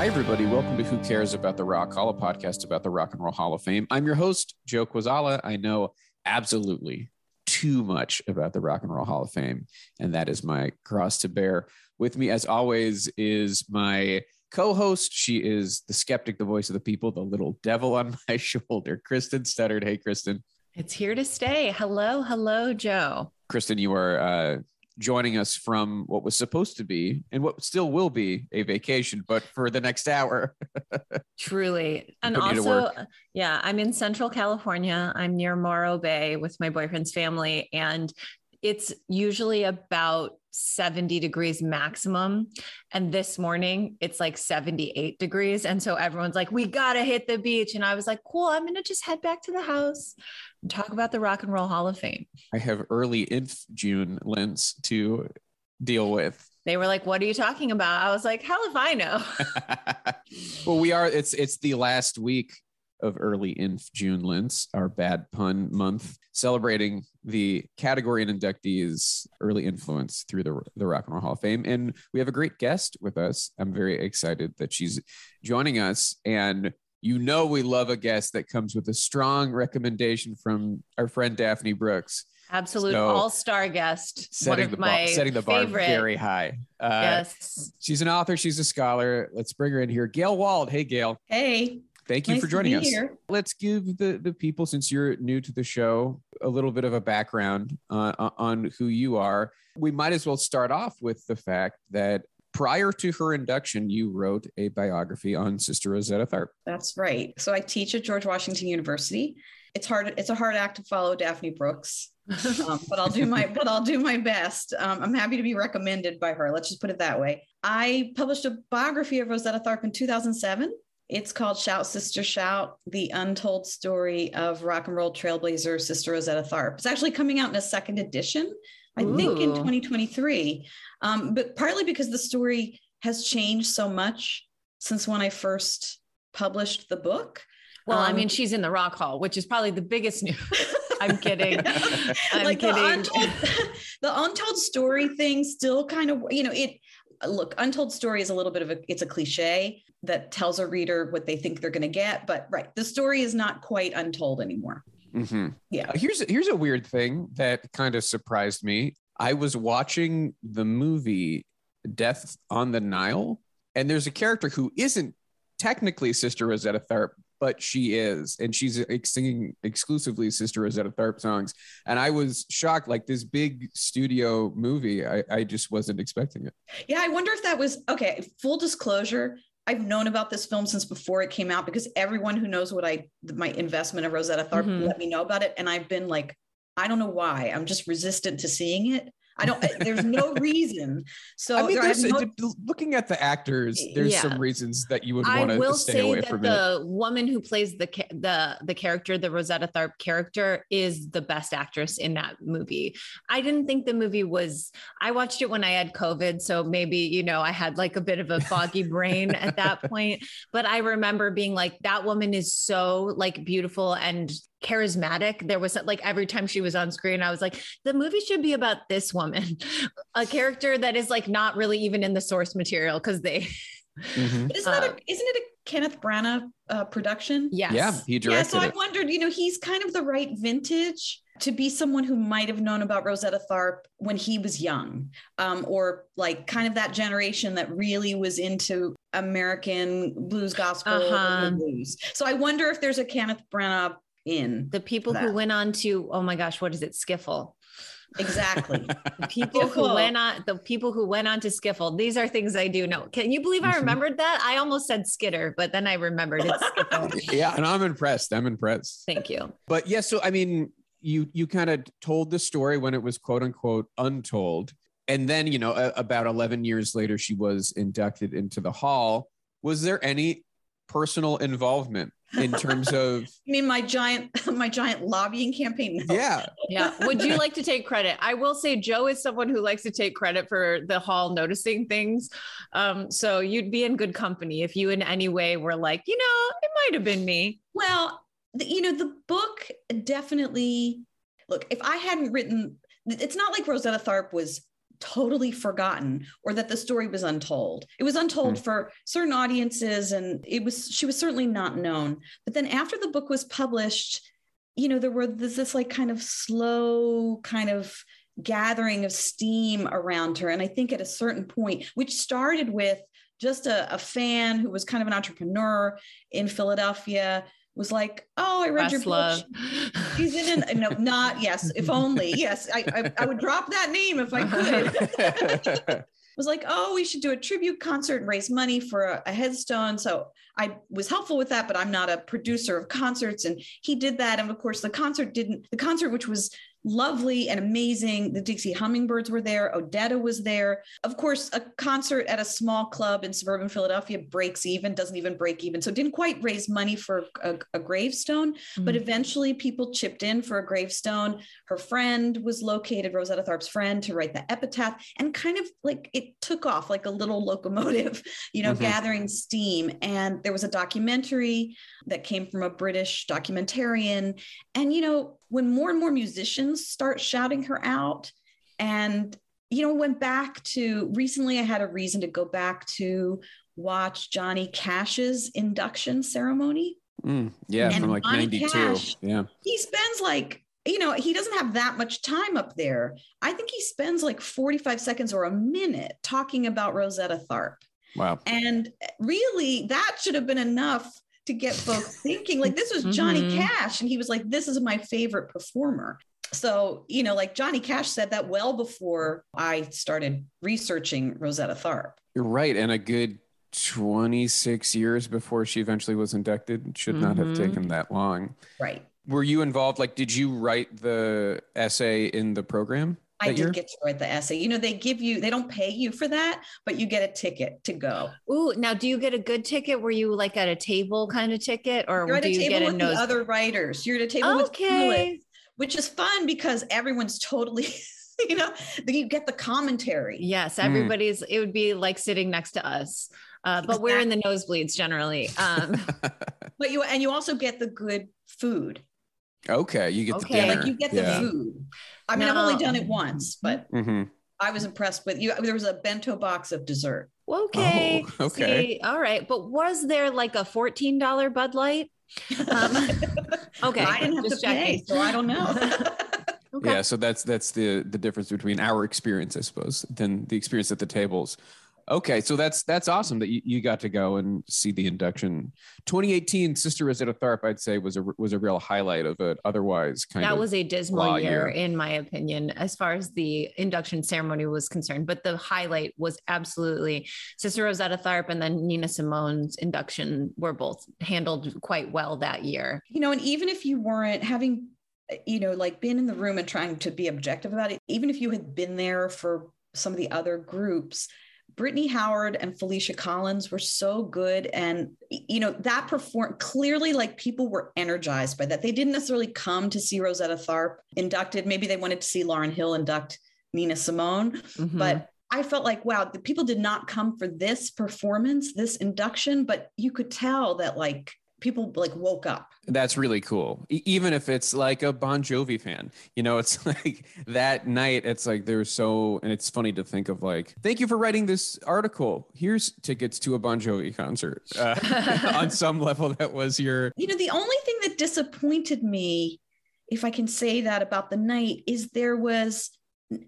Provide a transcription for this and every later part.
Hi, everybody. Welcome to Who Cares About the Rock Hall, a podcast about the Rock and Roll Hall of Fame. I'm your host, Joe Quazala. I know absolutely too much about the Rock and Roll Hall of Fame, and that is my cross to bear. With me, as always, is my co host. She is the skeptic, the voice of the people, the little devil on my shoulder, Kristen Studdard. Hey, Kristen. It's here to stay. Hello, hello, Joe. Kristen, you are uh, joining us from what was supposed to be and what still will be a vacation, but for the next hour. Truly. And also, yeah, I'm in Central California. I'm near Morro Bay with my boyfriend's family. And it's usually about 70 degrees maximum. And this morning it's like 78 degrees. And so everyone's like, we got to hit the beach. And I was like, cool, I'm going to just head back to the house talk about the Rock and Roll Hall of Fame. I have early inf June Linz to deal with. They were like, what are you talking about? I was like, hell if I know. well, we are, it's, it's the last week of early inf June Linz, our bad pun month, celebrating the category and inductees early influence through the, the Rock and Roll Hall of Fame. And we have a great guest with us. I'm very excited that she's joining us. And you know, we love a guest that comes with a strong recommendation from our friend Daphne Brooks. Absolute so, all-star guest. Setting the bar, setting the bar favorite. very high. Uh, yes. She's an author. She's a scholar. Let's bring her in here. Gayle Wald. Hey, Gayle. Hey. Thank you nice for joining us. Here. Let's give the, the people, since you're new to the show, a little bit of a background uh, on who you are. We might as well start off with the fact that prior to her induction, you wrote a biography on Sister Rosetta Tharpe. That's right. So I teach at George Washington University. It's hard. It's a hard act to follow Daphne Brooks, um, but I'll do my but I'll do my best. Um, I'm happy to be recommended by her. Let's just put it that way. I published a biography of Rosetta Tharpe in 2007. It's called Shout Sister Shout, the untold story of rock and roll trailblazer Sister Rosetta Tharpe. It's actually coming out in a second edition, I Ooh. think in 2023. Um, but partly because the story has changed so much since when I first published the book. Well, um, I mean, she's in the Rock Hall, which is probably the biggest news. I'm kidding. I'm like kidding. The untold, the untold story thing still kind of, you know, it look, untold story is a little bit of a it's a cliche, that tells a reader what they think they're going to get. But right, the story is not quite untold anymore. Mm-hmm. Yeah. Here's here's a weird thing that kind of surprised me. I was watching the movie Death on the Nile, and there's a character who isn't technically Sister Rosetta Tharpe, but she is, and she's singing exclusively Sister Rosetta Tharpe songs. And I was shocked, like this big studio movie. I, I just wasn't expecting it. Yeah, I wonder if that was okay. Full disclosure, I've known about this film since before it came out because everyone who knows what I my investment of Rosetta Tharpe mm-hmm. let me know about it, and I've been like, I don't know why. I'm just resistant to seeing it. I don't. There's no reason. So I mean, there's, uh, no, looking at the actors, there's yeah. some reasons that you would want to stay away from it. I will say that the woman who plays the the the character, the Rosetta Tharpe character, is the best actress in that movie. I didn't think the movie was. I watched it when I had COVID, so maybe you know I had like a bit of a foggy brain at that point. But I remember being like, that woman is so like beautiful and charismatic. There was like every time she was on screen, I was like, the movie should be about this woman, a character that is like not really even in the source material because they. Mm-hmm. Isn't, uh, a, isn't it a Kenneth Branagh uh, production? Yes. Yeah, he directed. Yeah, so it. I wondered, you know, he's kind of the right vintage to be someone who might have known about Rosetta Tharpe when he was young, um, or like kind of that generation that really was into American blues gospel Uh-huh. blues. So I wonder if there's a Kenneth Branagh in The people who went on to, oh my gosh, what is it? Skiffle. exactly. The people who went on the people who went on to Skiffle. These are things I do know. Can you believe I Mhm. remembered that? I almost said Skitter, but then I remembered it's Skiffle. yeah, and I'm impressed. I'm impressed. Thank you. But yeah, so I mean, you you kind of told the story when it was quote unquote untold, and then you know a- about 11 years later, she was inducted into the hall. Was there any personal involvement in terms of I mean, my giant, my giant lobbying campaign. No. yeah? Yeah. Would you like to take credit? I will say Joe is someone who likes to take credit for the hall noticing things. Um, so you'd be in good company if you in any way were like, you know, it might have been me. Well, the, you know, the book definitely look, if I hadn't written, it's not like Rosetta Tharpe was totally forgotten or that the story was untold. It was untold hmm. for certain audiences and it was she was certainly not known. But then after the book was published, you know, there were this, this like kind of slow kind of gathering of steam around her. And I think at a certain point, which started with just a, a fan who was kind of an entrepreneur in Philadelphia was like, "Oh, I read your Questlove. book. She's in an no, not yes. If only yes, I, I I would drop that name if I could." was like, "Oh, we should do a tribute concert and raise money for a, a headstone." So I was helpful with that, but I'm not a producer of concerts, and he did that. And of course, the concert didn't. The concert, which was lovely and amazing. The Dixie Hummingbirds were there. Odetta was there. Of course, a concert at a small club in suburban Philadelphia breaks even, doesn't even break even. So it didn't quite raise money for a, a gravestone, but Mm. eventually people chipped in for a gravestone. Her friend was located, Rosetta Tharpe's friend, to write the epitaph and kind of like it took off like a little locomotive, you know, Mhm. gathering steam. And there was a documentary that came from a British documentarian. And, you know, when more and more musicians start shouting her out, and, you know, went back to recently, I had a reason to go back to watch Johnny Cash's induction ceremony. Mm, yeah, And from like Johnny 92. Cash. Yeah. He spends like, you know, he doesn't have that much time up there. I think he spends like 45 seconds or a minute talking about Rosetta Tharpe. Wow. And really, that should have been enough to get folks thinking like this was Johnny Mhm. Cash. And he was like, this is my favorite performer. So, you know, like Johnny Cash said that well before I started researching Rosetta Tharpe. You're right. And a good 26 years before she eventually was inducted. It Should not have Mhm. taken that long. Right. Were you involved? Like, did you write the essay in the program? I did year? get to write the essay. You know, they give you, they don't pay you for that, but you get a ticket to go. Ooh, now do you get a good ticket? Were you like at a table kind of ticket, or You're at do a you get table a with nose? the other writers. You're at a table with okay. which is fun because everyone's totally, you know, then you get the commentary. Yes, Mm. everybody's. It would be like sitting next to us, uh, but we're in the nosebleeds generally. Um, But you and you also get the good food. okay, you get Okay. the dinner. Like you get the yeah. food. I mean, I've only done it once, but Mhm. I was impressed with you. There was a bento box of dessert. okay, Oh, okay. see, all right. But was there like a fourteen dollar Bud Light? Um, okay, I didn't have just to pay, so I don't know. Okay. Yeah, so that's that's the the difference between our experience, I suppose, than the experience at the tables. Okay, so that's that's awesome that you, you got to go and see the induction. 2018, Sister Rosetta Tharpe, I'd say, was a was a real highlight of it. Otherwise, kind that of was a dismal year, year. in my opinion, as far as the induction ceremony was concerned. But the highlight was absolutely Sister Rosetta Tharpe and then Nina Simone's induction were both handled quite well that year. you know, and even if you weren't having, you know, like been in the room and trying to be objective about it, even if you had been there for some of the other groups, Brittany Howard and Felicia Collins were so good. And, you know, that perform clearly like people were energized by that. They didn't necessarily come to see Rosetta Tharpe inducted. Maybe they wanted to see Lauryn Hill induct Nina Simone, Mhm. but I felt like, wow, the people did not come for this performance, this induction, but you could tell that like people like woke up. That's really cool. Even if it's like a Bon Jovi fan, you know, it's like that night, it's like there's so, and it's funny to think of like, thank you for writing this article. Here's tickets to a Bon Jovi concert. Uh, on some level, that was your, You know, the only thing that disappointed me if I can say that about the night, is there was,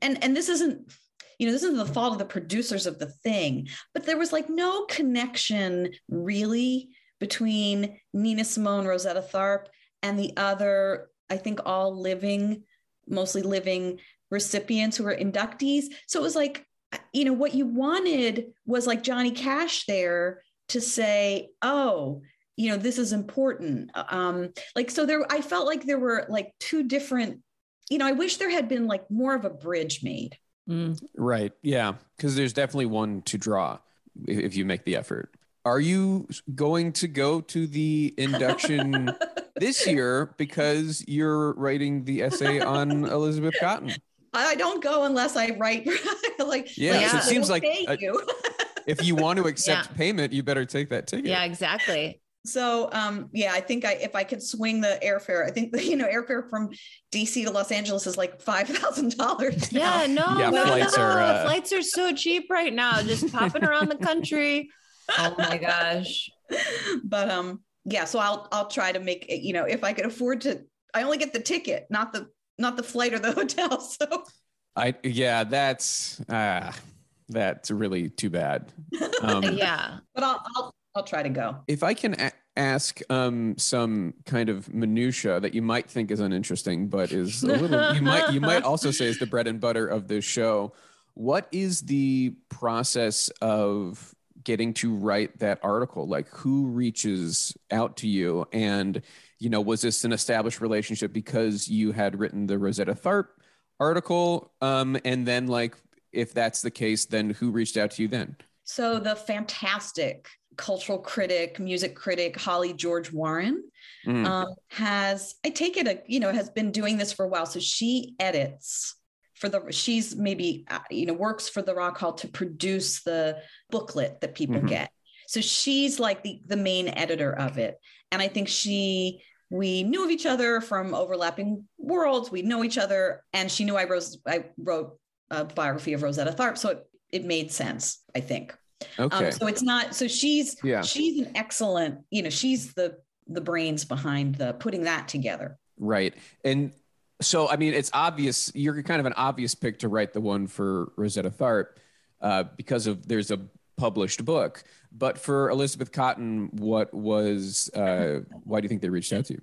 and and this isn't, you know, this isn't the fault of the producers of the thing, but there was like no connection really between Nina Simone, Rosetta Tharpe, and the other, I think, all living, mostly living recipients who were inductees. So it was like, you know, what you wanted was like Johnny Cash there to say, oh, you know this is important. Um like so there i felt like there were like two different you know i wish there had been like more of a bridge made. Mm. right. Yeah. Because there's definitely one to draw if you make the effort are you going to go to the induction this year because you're writing the essay on elizabeth cotten i don't go unless i write like yeah, like, so it seems like a, you. if you want to accept yeah. payment you better take that ticket yeah exactly so um, yeah, I think I if I could swing the airfare, I think the, you know airfare from DC to Los Angeles is like five thousand dollars. Yeah, no, yeah, no, flights no. are uh... flights are so cheap right now, just popping around the country. Oh my gosh! But um, yeah, so I'll I'll try to make it. You know, if I could afford to, I only get the ticket, not the not the flight or the hotel. So I yeah, that's uh that's really too bad. Um, yeah, but I'll, I'll I'll try to go. If I can a- ask um, some kind of minutia that you might think is uninteresting, but is a little, you might you might also say is the bread and butter of this show. What is the process of getting to write that article? Like, who reaches out to you? And you know, was this an established relationship because you had written the Rosetta tharpe article? Um, and then, like, if that's the case, then who reached out to you then? So the fantastic cultural critic, music critic Holly George Warren mm. um, has, I take it, a, you know, has been doing this for a while. So she edits for the, she's maybe, uh, you know, works for the Rock Hall to produce the booklet that people mm-hmm. get. So she's like the, the main editor of it. And I think she, we knew of each other from overlapping worlds. We know each other. And she knew I wrote, I wrote a biography of Rosetta Tharpe. So it, it made sense, I think. Um, okay. Um, so it's not. So she's yeah. she's an excellent. You know, she's the the brains behind the putting that together. Right. And so I mean, it's obvious. You're kind of an obvious pick to write the one for Rosetta Tharpe uh, because of there's a published book. But for Elizabeth Cotten, what was? Uh, why do you think they reached out to you?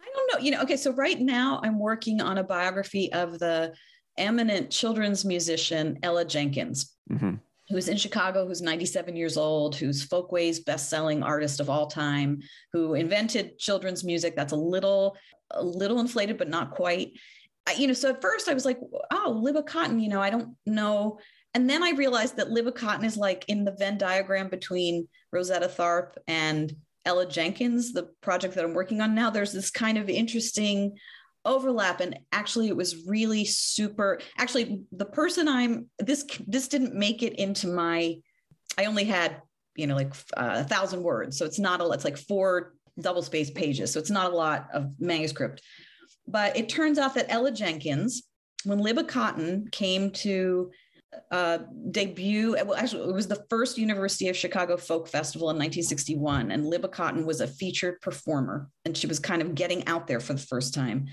I don't know. You know. Okay. So right now, I'm working on a biography of the eminent children's musician Ella Jenkins. Mm-hmm who's in Chicago, who's 97 years old, who's Folkways best-selling artist of all time, who invented children's music. That's a little, a little inflated, but not quite. I, you know, so at first I was like, oh, Libba Cotten, you know, I don't know. And then I realized that Libba Cotten is like in the Venn diagram between Rosetta Tharpe and Ella Jenkins, the project that I'm working on now. There's this kind of interesting overlap and actually it was really super actually the person i'm this this didn't make it into my i only had you know like uh, a thousand words so it's not a it's like four double space pages so it's not a lot of manuscript but it turns out that ella jenkins when libba cotten came to uh, debut. Well, actually, it was the first University of Chicago Folk Festival in 1961, and Libba cotten was a featured performer, and she was kind of getting out there for the first time.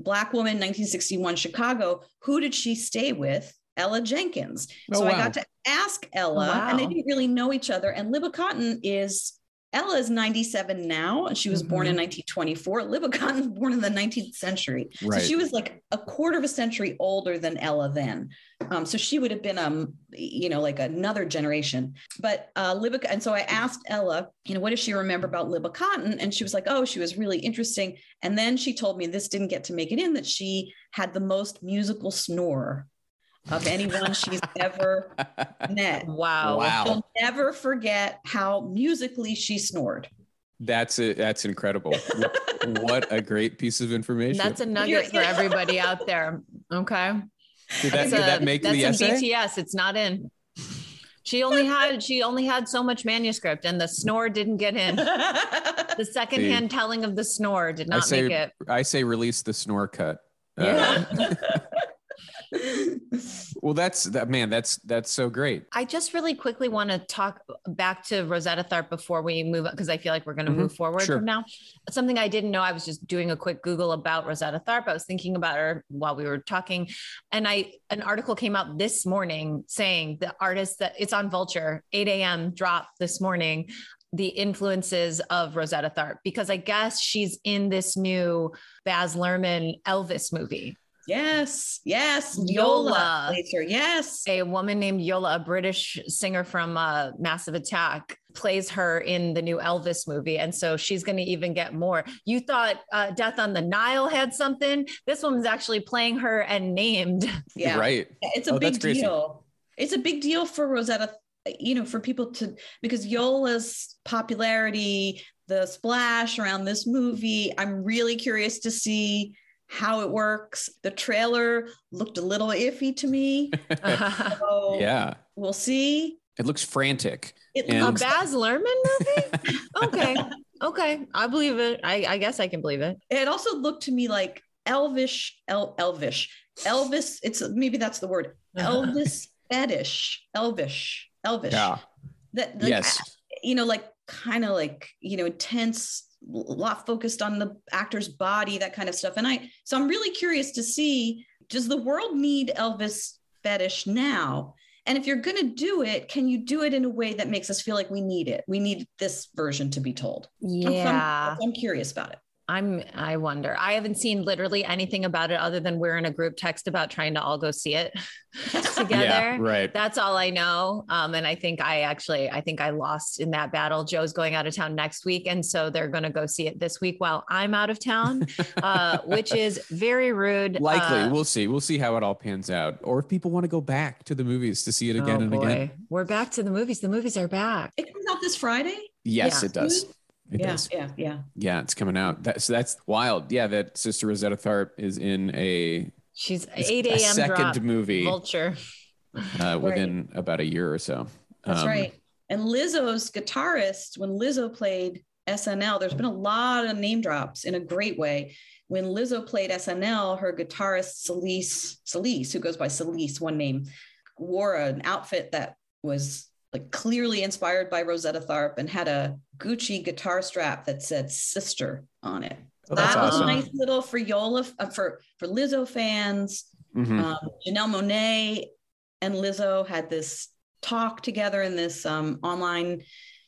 Black woman, 1961 Chicago. Who did she stay with? Ella Jenkins. Oh, so wow. I got to ask Ella, wow. and they didn't really know each other. And Libba Cotten is Ella is 97 now, and she was mm-hmm. born in 1924. Libba Cotten was born in the 19th century. Right. So she was like a quarter of a century older than Ella then. Um, so she would have been, um, you know, like another generation. But uh, Libba, and so I asked Ella, you know, what does she remember about Libba Cotten? And she was like, oh, she was really interesting. And then she told me this didn't get to make it in that she had the most musical snore of anyone she's ever met. Wow. Wow. She'll never forget how musically she snored. That's it. That's incredible. what a great piece of information. That's a nugget for everybody out there. Okay. Did that, did that make that's the essay? BTS. It's not in. She only had she only had so much manuscript, and the snore didn't get in. The secondhand See, telling of the snore did not say, make it. I say release the snore cut. Uh, yeah. Well, that's that man. That's that's so great. I just really quickly want to talk back to Rosetta Tharpe before we move because I feel like we're going to Mhm, move forward sure. from now. Something I didn't know. I was just doing a quick Google about Rosetta Tharpe. I was thinking about her while we were talking, and I an article came out this morning saying the artist that it's on Vulture 8 a.m. drop this morning. The influences of Rosetta Tharpe because I guess she's in this new Baz Luhrmann Elvis movie. Yes, yes. Yola. Yola. Yes. a woman named Yola, a British singer from uh, Massive Attack, plays her in the new Elvis movie. And so she's going to even get more. You thought uh, Death on the Nile had something. This woman's actually playing her and named. Yeah. Right. It's a Oh, big deal. It's a big deal for Rosetta, you know, for people to because Yola's popularity, the splash around this movie. I'm really curious to see how it works. The trailer looked a little iffy to me. So Yeah. we'll see. It looks frantic. It And- a Baz Luhrmann movie? okay. Okay. I believe it. I, I guess I can believe it. it also looked to me like elvish el, elvish elvis it's maybe that's the word uh-huh. elvis fetish elvish elvish Yeah. that like, yes. you know like kind of like you know intense a lot focused on the actor's body that kind of stuff. And i so i'm really curious to see does the world need elvis fetish now? And if you're going to do it can you do it in a way that makes us feel like we need it? We need this version to be told. What I'm- Yeah. i'm curious about it I'm I wonder. I haven't seen literally anything about it other than we're in a group text about trying to all go see it together. Yeah. Right. That's all I know. Um, and I think I actually, I think I lost in that battle. Joe's going out of town next week. And so they're going to go see it this week while I'm out of town, uh, which is very rude. Likely. Uh, we'll see. We'll see how it all pans out. Or if people want to go back to the movies to see it again oh and again. We're back to the movies. The movies are back. it comes out this friday Yes, Yeah. it does. It yeah does. yeah yeah Yeah, it's coming out. That's that's wild. Yeah, that Sister Rosetta Tharpe is in a, She's 8 a.m. second drop. movie Vulture. uh, within about a year or so. That's Um, right. And Lizzo's guitarist, when Lizzo played SNL, there's been a lot of name drops in a great way. When Lizzo played SNL, her guitarist Celisse, Celisse, who goes by Celisse, one name, wore an outfit that was like clearly inspired by Rosetta Tharpe and had a Gucci guitar strap that said "sister" on it. Oh, that was awesome. a nice little for Yola uh, for for Lizzo fans. mhm. Um, Janelle Monáe and Lizzo had this talk together in this um, online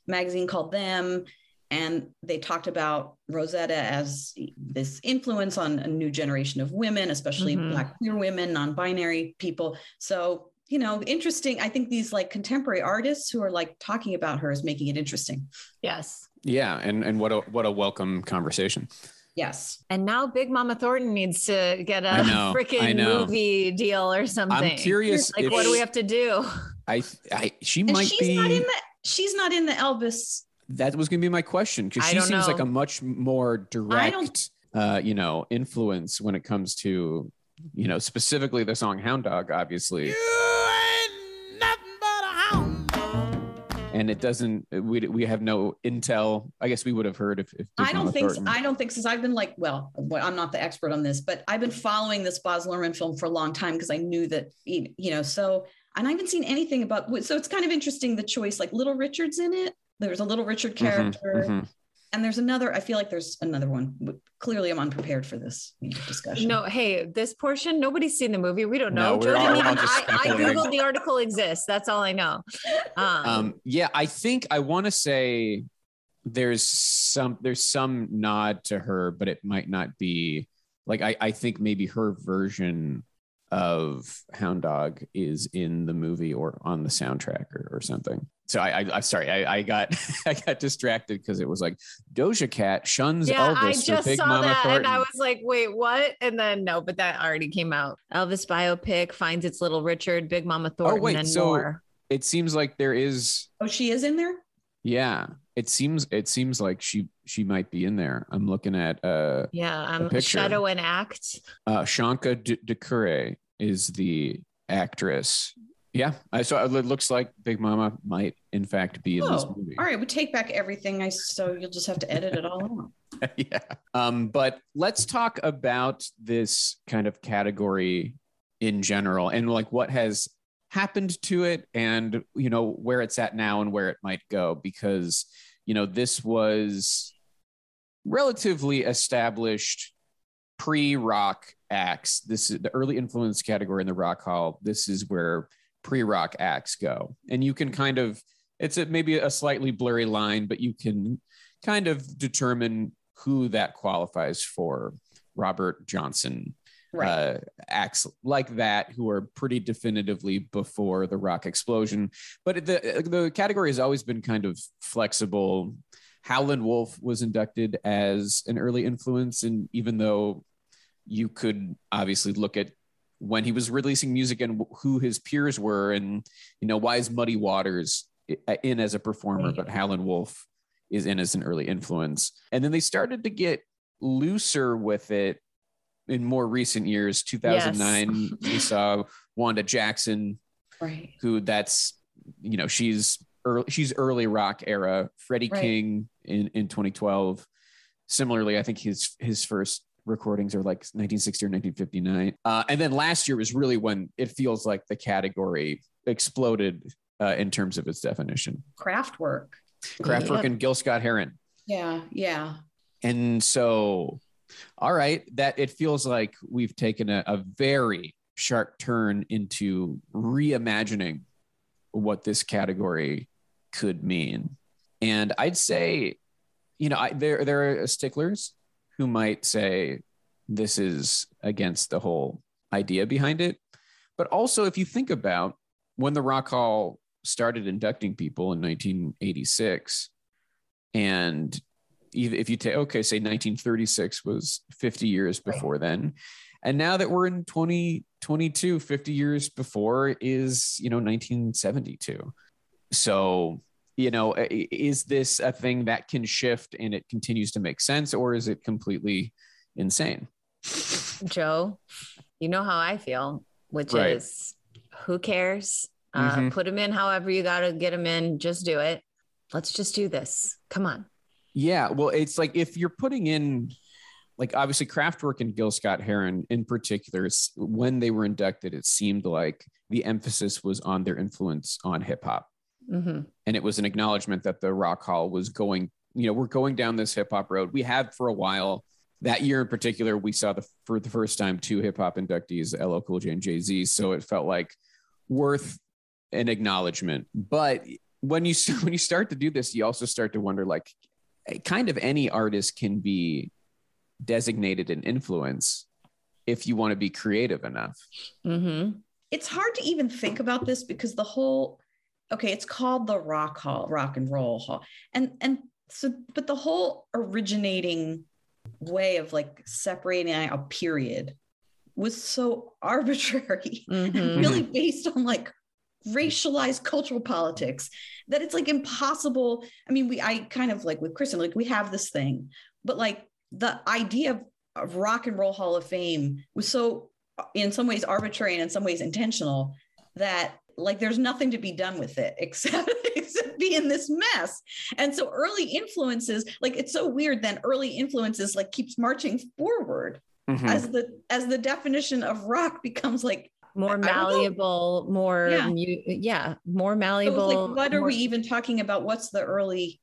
magazine called Them. And they talked about Rosetta as this influence on a new generation of women, especially Mhm. Black queer women, non binary people. So, you know, interesting. I think these like contemporary artists who are like talking about her is making it interesting. Yes. Yeah, and and what a what a welcome conversation. Yes. And now Big Mama Thornton needs to get a freaking movie deal or something. I'm curious. Like, if what do we have to do? I, I she And might she's be. not in the she's not in the Elvis. that was going to be my question because she don't seems like a much more direct, uh, you know, influence when it comes to, you know, specifically the song "Hound Dog," obviously. And it doesn't. We we have no intel. I guess we would have heard if. if I don't think Thornton- I don't think since I've been like, well, I'm not the expert on this, but I've been following this Baz Luhrmann film for a long time because I knew that you know. So and I haven't seen anything about. So it's kind of interesting the choice. Like Little Richard's in it. There's a Little Richard Mhm, character, mhm. And there's another. I feel like there's another one. Clearly, I'm unprepared for this discussion. No, hey, this portion, nobody's seen the movie. We don't know. No, we're all- we're all even, just I, I. Googled the article exists. That's all I know. Um, Um, yeah, I think I want to say there's some there's some nod to her, but it might not be like I, I think maybe her version of Hound Dog is in the movie or on the soundtrack or, or something. So I, I, I sorry, I, I got I got distracted because it was like Doja Cat shuns yeah, Elvis I for just Big saw Mama that Thornton. and I was like, wait, what? And then no, but that already came out. Elvis biopic finds its little Richard, Big Mama Thornton, Oh, wait, and so- more. it seems like there is Oh, she is in there. yeah. It seems it seems like she she might be in there. I'm looking at uh Yeah, um, picture. Shadow and Act. uh, Shonka D- Dukureh is the actress. Yeah, I saw. It looks like Big Mama might, in fact, be in this Oh, movie. all right. We take back everything. I so you'll just have to edit it all out. yeah. Um, but let's talk about this kind of category in general and like what has happened to it and you know where it's at now and where it might go because you know this was relatively established pre-rock acts this is the early influence category in the rock hall this is where pre-rock acts go and you can kind of it's a, maybe a slightly blurry line but you can kind of determine who that qualifies for robert johnson Right. uh, acts like that who are pretty definitively before the rock explosion. But the the category has always been kind of flexible. Howlin' Wolf was inducted as an early influence, and even though you could obviously look at when he was releasing music and who his peers were, and you know why is Muddy Waters in as a performer, but Howlin' Wolf is in as an early influence, and then they started to get looser with it in more recent years. 2009 we saw wanda jackson Right. who that's you know she's early she's early rock era. Freddie Right. king in in 2012 similarly i think his his first recordings are like 1960 or 1959 uh, and then last year was really when it feels like the category exploded uh, in terms of its definition Craftwork. kraftwerk Yeah. and gil scott heron Yeah. Yeah. and so, all right, that it feels like we've taken a, a very sharp turn into reimagining what this category could mean. And I'd say, you know, I, there there are sticklers who might say this is against the whole idea behind it. But also, if you think about when the Rock Hall started inducting people in 1986, and if you take okay say 1936 was 50 years before then and now that we're in 2022 50 years before is you know 1972 so you know i- i- is this a thing that can shift and it continues to make sense or is it completely insane Joe, you know how I feel, which Right. is who cares? Uh, Mhm. Put them in however you got to get them in. Just do it. Let's just do this. Come on. Yeah, well, it's like if you're putting in, like obviously Kraftwerk and Gil Scott Heron in particular, when they were inducted, it seemed like the emphasis was on their influence on hip hop, hmm and it was an acknowledgement that the Rock Hall was going, you know, we're going down this hip hop road. We have for a while. That year in particular, we saw the for the first time two hip hop inductees, LL Cool J and Jay Z. So it felt like worth an acknowledgement. But when you when you start to do this, you also start to wonder, like, kind of any artist can be designated an influence if you want to be creative enough. hmm it's hard to even think about this because the whole okay it's called the rock hall rock and roll hall and and so but the whole originating way of like separating a period was so arbitrary Mhm. really based on like racialized cultural politics that it's like impossible i mean we i kind of like with kristen like we have this thing but like the idea of, of rock and roll hall of fame was so in some ways arbitrary and in some ways intentional that like there's nothing to be done with it except except be in this mess and so early influences like it's so weird then early influences like keeps marching forward Mm-hmm. as the as the definition of rock becomes like More I don't know. malleable, more, Yeah. mu- yeah, more malleable. it's like, what are more- we even talking about? What's the early?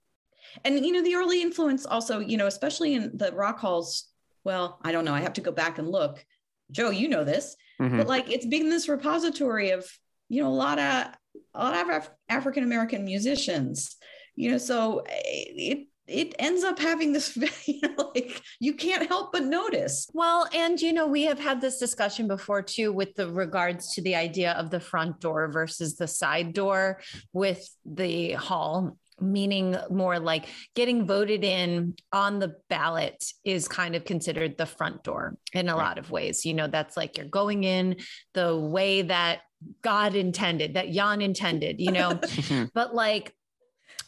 And you know, the early influence also, you know, especially in the rock halls. Well, I don't know. I have to go back and look. Joe, you know this, Mhm. but like it's been this repository of you know a lot of a lot of Af- African American musicians. You know, so eh, it it ends up having this, you know, like you can't help but notice. Well, and you know, we have had this discussion before too with the regards to the idea of the front door versus the side door with the hall, meaning more like getting voted in on the ballot is kind of considered the front door in a Right. lot of ways. You know, that's like you're going in the way that God intended, that Jann intended, you know, mm-hmm. but like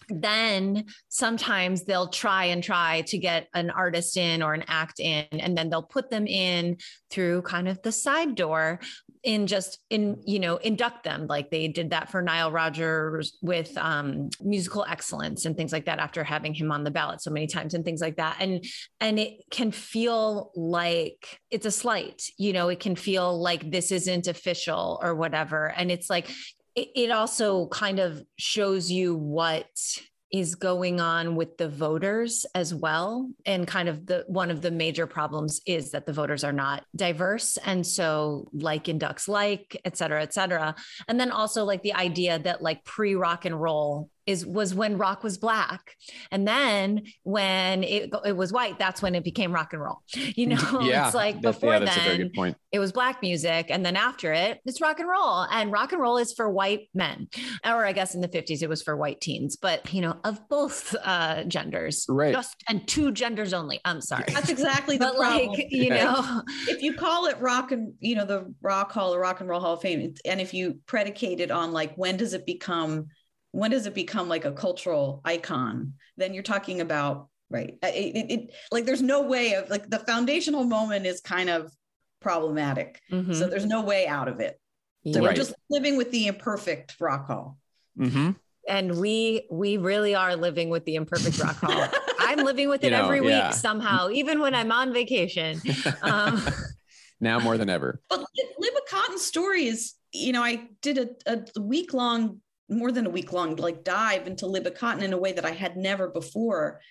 then sometimes they'll try and try to get an artist in or an act in and then they'll put them in through kind of the side door in just in you know induct them. Like they did that for Nile Rodgers with um, musical excellence and things like that after having him on the ballot so many times and things like that. And and it can feel like it's a slight you know it can feel like this isn't official or whatever. And it's like it also kind of shows you what is going on with the voters as well. And kind of the one of the major problems is that the voters are not diverse. And so like inducts like et cetera et cetera. And then also like the idea that like pre rock and roll is was when rock was black. And then when it, it was white that's when it became rock and roll. You know yeah, it's like that's, before yeah, that's then a very good point. it was black music and then after it it's rock and roll. And rock and roll is for white men or i guess in the 50s it was for white teens but you know of both uh genders. Right. Just and two genders only. I'm sorry. That's exactly the but problem. like you know. If you call it rock and you know the rock hall or rock and roll hall of fame and if you predicate it on like when does it become when does it become like a cultural icon then you're talking about right it, it, it like there's no way of like the foundational moment is kind of problematic Mhm. so there's no way out of it so Right. we're just living with the imperfect rock hall hmm and we we really are living with the imperfect rock hall i'm living with You it know, every yeah. week somehow even when i'm on vacation um now more than ever. But Li- Libba Cotten's story is, you know, I did a, a week long, more than a week long, like dive into Libba Cotten in a way that I had never before.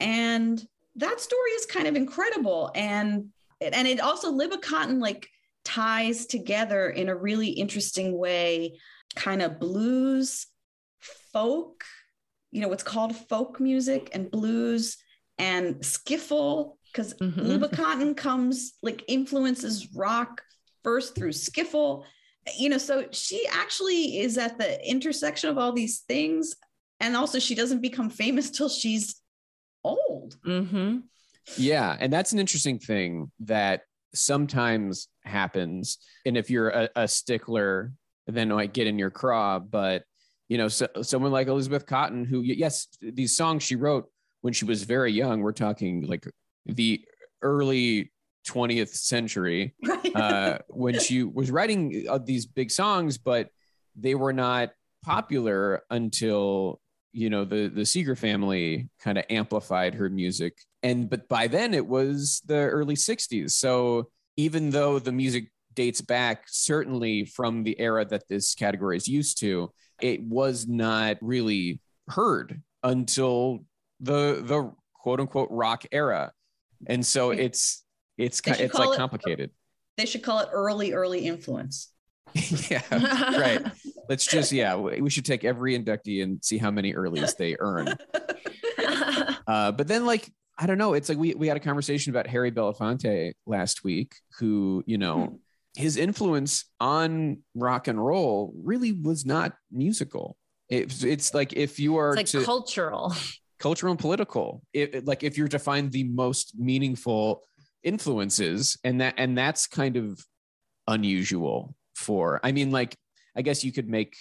And that story is kind of incredible. And and it also Libba Cotten like ties together in a really interesting way, kind of blues, folk, you know, what's called folk music and blues and skiffle, because Mhm. Cotten comes like influences rock first through skiffle. You know, so she actually is at the intersection of all these things. And also she doesn't become famous till she's old. mhm. Yeah, and that's an interesting thing that sometimes happens. And if you're a, a stickler, then might get in your craw. But you know, so, someone like Elizabeth Cotten, who yes, these songs she wrote when she was very young. We're talking like the early 20th century uh, when she was writing uh, these big songs, but they were not popular until you know the the Seeger family kind of amplified her music. And but by then it was the early 60s. So even though the music dates back certainly from the era that this category is used to, it was not really heard until the the quote unquote rock era. And so it's it's it's like it- complicated. they should call it early, early influence. yeah, right. Let's just yeah, we should take every inductee and see how many earlies they earn. Uh, but then like I don't know, it's like we we had a conversation about Harry Belafonte last week, who you know his influence on rock and roll really was not musical. It's it's like if you are it's like to cultural cultural and political, it, it- like if you're to find the most meaningful influences, and that and that's kind of unusual for. I mean, like I guess you could make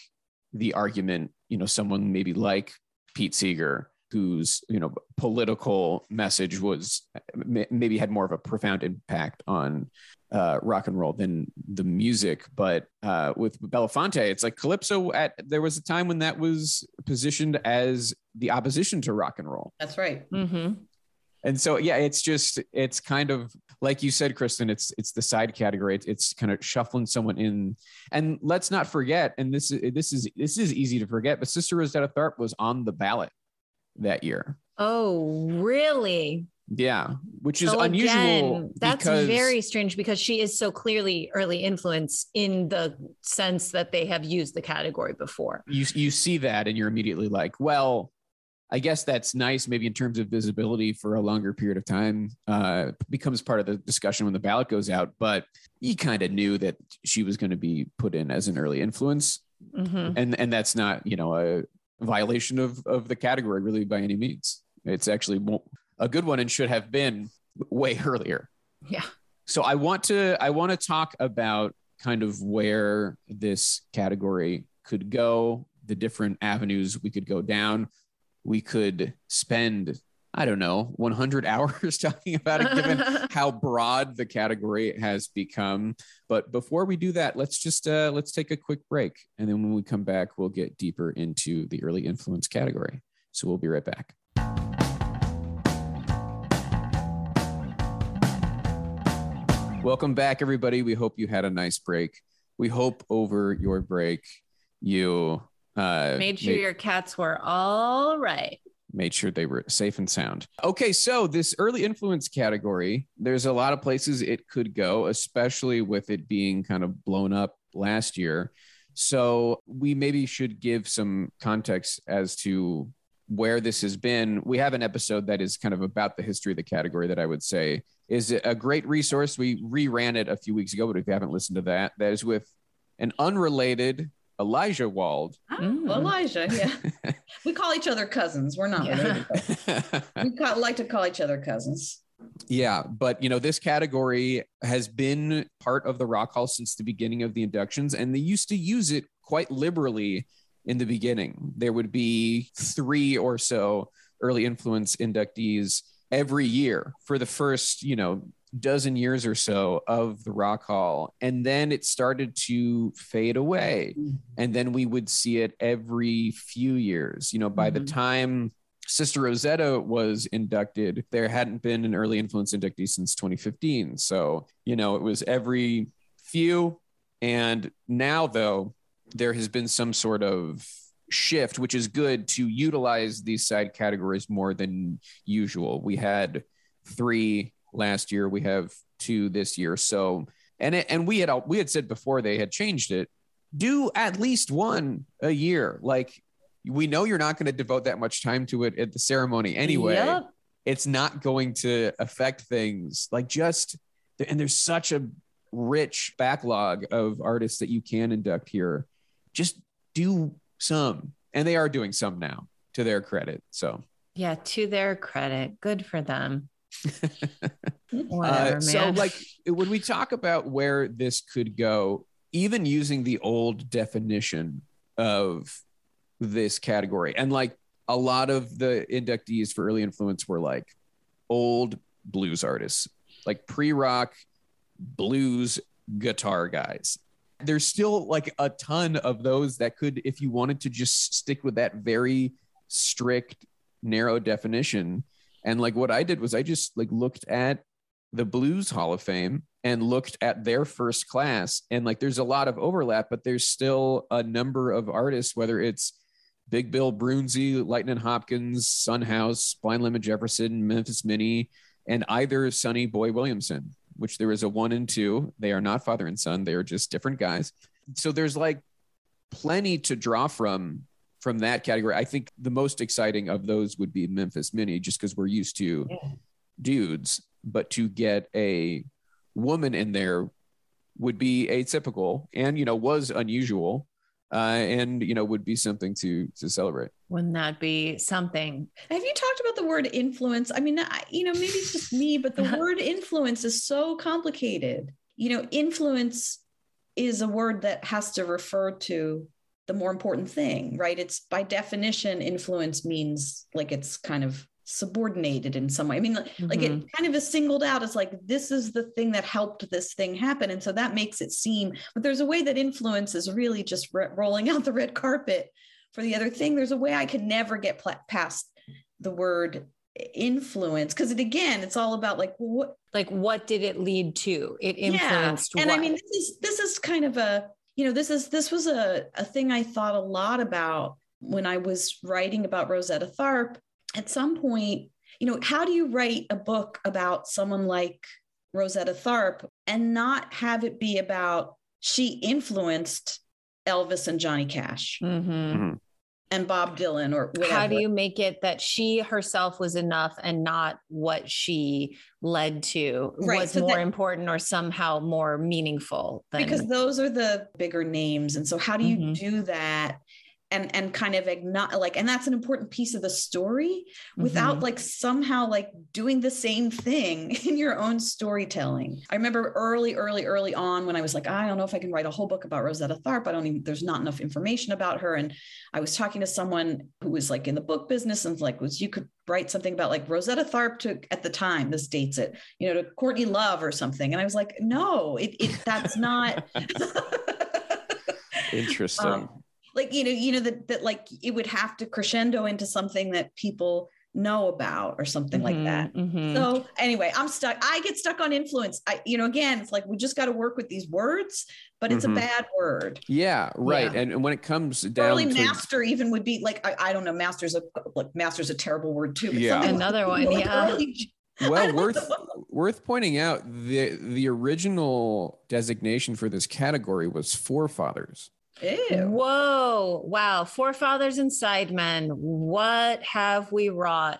the argument, you know, someone maybe like Pete Seeger, whose you know political message was maybe had more of a profound impact on uh, rock and roll than the music. But uh, with Belafonte, it's like Calypso. At there was a time when that was positioned as the opposition to rock and roll, That's right. hmm and so yeah, it's just it's kind of like you said, Kristen. It's it's the side category. It's, it's kind of shuffling someone in, and let's not forget. And this is this is this is easy to forget, but Sister Rosetta Tharpe was on the ballot that year. oh really Yeah, which is So unusual. again, that's very strange because she is so clearly early influence in the sense that they have used the category before. you you see that and you're immediately like, well, I guess that's nice. Maybe in terms of visibility for a longer period of time, uh, becomes part of the discussion when the ballot goes out. But you kind of knew that she was going to be put in as an early influence, Mhm. and and that's not you know a violation of of the category really by any means. It's actually a good one and should have been way earlier. Yeah. So I want to I want to talk about kind of where this category could go, the different avenues we could go down. We could spend I don't know, 100 hours talking about it, given how broad the category has become. But before we do that, let's just uh, let's take a quick break, and then when we come back, we'll get deeper into the early influence category. So we'll be right back. Welcome back, everybody. We hope you had a nice break. We hope over your break you uh, made sure made- your cats were all right made sure they were safe and sound. Okay, so this early influence category, there's a lot of places it could go, especially with it being kind of blown up last year. So we maybe should give some context as to where this has been. We have an episode that is kind of about the history of the category that I would say is a great resource. We reran it a few weeks ago, but if you haven't listened to that, that is with an unrelated Elijah Wald. Oh, mm. Elijah, yeah. we call each other cousins. We're not yeah. related. we call, like to call each other cousins. Yeah, but you know, this category has been part of the Rock Hall since the beginning of the inductions, and they used to use it quite liberally in the beginning. There would be three or so early influence inductees every year for the first, you know, dozen years or so of the Rock Hall. And then it started to fade away. Mm-hmm. And then we would see it every few years. You know, by mm-hmm. the time Sister Rosetta was inducted, there hadn't been an early influence inductee since 2015. So, you know, it was every few. And now, though, there has been some sort of shift, which is good to utilize these side categories more than usual. We had three last year. We have two this year. So, and it, and we had we had said before they had changed it. Do at least one a year. Like we know you're not going to devote that much time to it at the ceremony anyway. Yep. It's not going to affect things. Like just and there's such a rich backlog of artists that you can induct here. Just do some, and they are doing some now to their credit. So yeah, to their credit, good for them. Whatever, uh, so, like, when we talk about where this could go, even using the old definition of this category, and like a lot of the inductees for early influence were like old blues artists, like pre rock blues guitar guys. There's still like a ton of those that could, if you wanted to just stick with that very strict, narrow definition, and like what I did was I just like looked at the Blues Hall of Fame and looked at their first class. And like there's a lot of overlap, but there's still a number of artists, whether it's Big Bill Broonzy, Lightning Hopkins, Son House, Blind Lemon Jefferson, Memphis Minnie, and either Sonny Boy Williamson, which there is a one and two. They are not father and son, they are just different guys. So there's like plenty to draw from from that category, I think the most exciting of those would be Memphis Minnie, just because we're used to yeah. dudes. But to get a woman in there would be atypical and you know was unusual uh, and you know would be something to to celebrate wouldn't that be something have you talked about the word influence i mean I, you know maybe it's just me but the word influence is so complicated you know influence is a word that has to refer to the more important thing, right? It's by definition, influence means like it's kind of subordinated in some way. I mean, mm-hmm. like it mm-hmm. kind of is singled out as like this is the thing that helped this thing happen, and so that makes it seem. But there's a way that influence is really just re- rolling out the red carpet for the other thing. There's a way I could never get pl- past the word influence because it again it's all about like what like what did it lead to it influenced yeah. and what? i mean this is this is kind of a you know, this is this was a, a thing I thought a lot about when I was writing about Rosetta Tharpe. At some point, you know, how do you write a book about someone like Rosetta Tharpe and not have it be about she influenced Elvis and Johnny Cash? Mm-hmm. Mm-hmm and Bob Dylan or whatever. How do you make it that she herself was enough and not what she led to right. was so more that, important or somehow more meaningful? Than... Because those are the bigger names. And so how do you mm-hmm. do that? And and kind of acknowledge like and that's an important piece of the story without Mhm. like somehow like doing the same thing in your own storytelling i remember early early early on when i was like i don't know if i can write a whole book about rosetta tharpe i don't even there's not enough information about her and i was talking to someone who was like in the book business and like was you could write something about like rosetta tharpe took at the time this dates it you know to courtney love or something and i was like no it, it that's not Interesting. Um, like you know you know that that like it would have to crescendo into something that people know about or something like that Mhm, mhm. so anyway i'm stuck i get stuck on influence i you know again it's like we just got to work with these words but it's Mhm. a bad word yeah, right. Yeah. And, and when it comes down early to master even would be like I, I don't know master's a like master's a terrible word too but Yeah. Another like, one, like yeah. early- well worth know. worth pointing out the the original designation for this category was forefathers Ew. Whoa. Wow. Forefathers and sidemen. What have we wrought?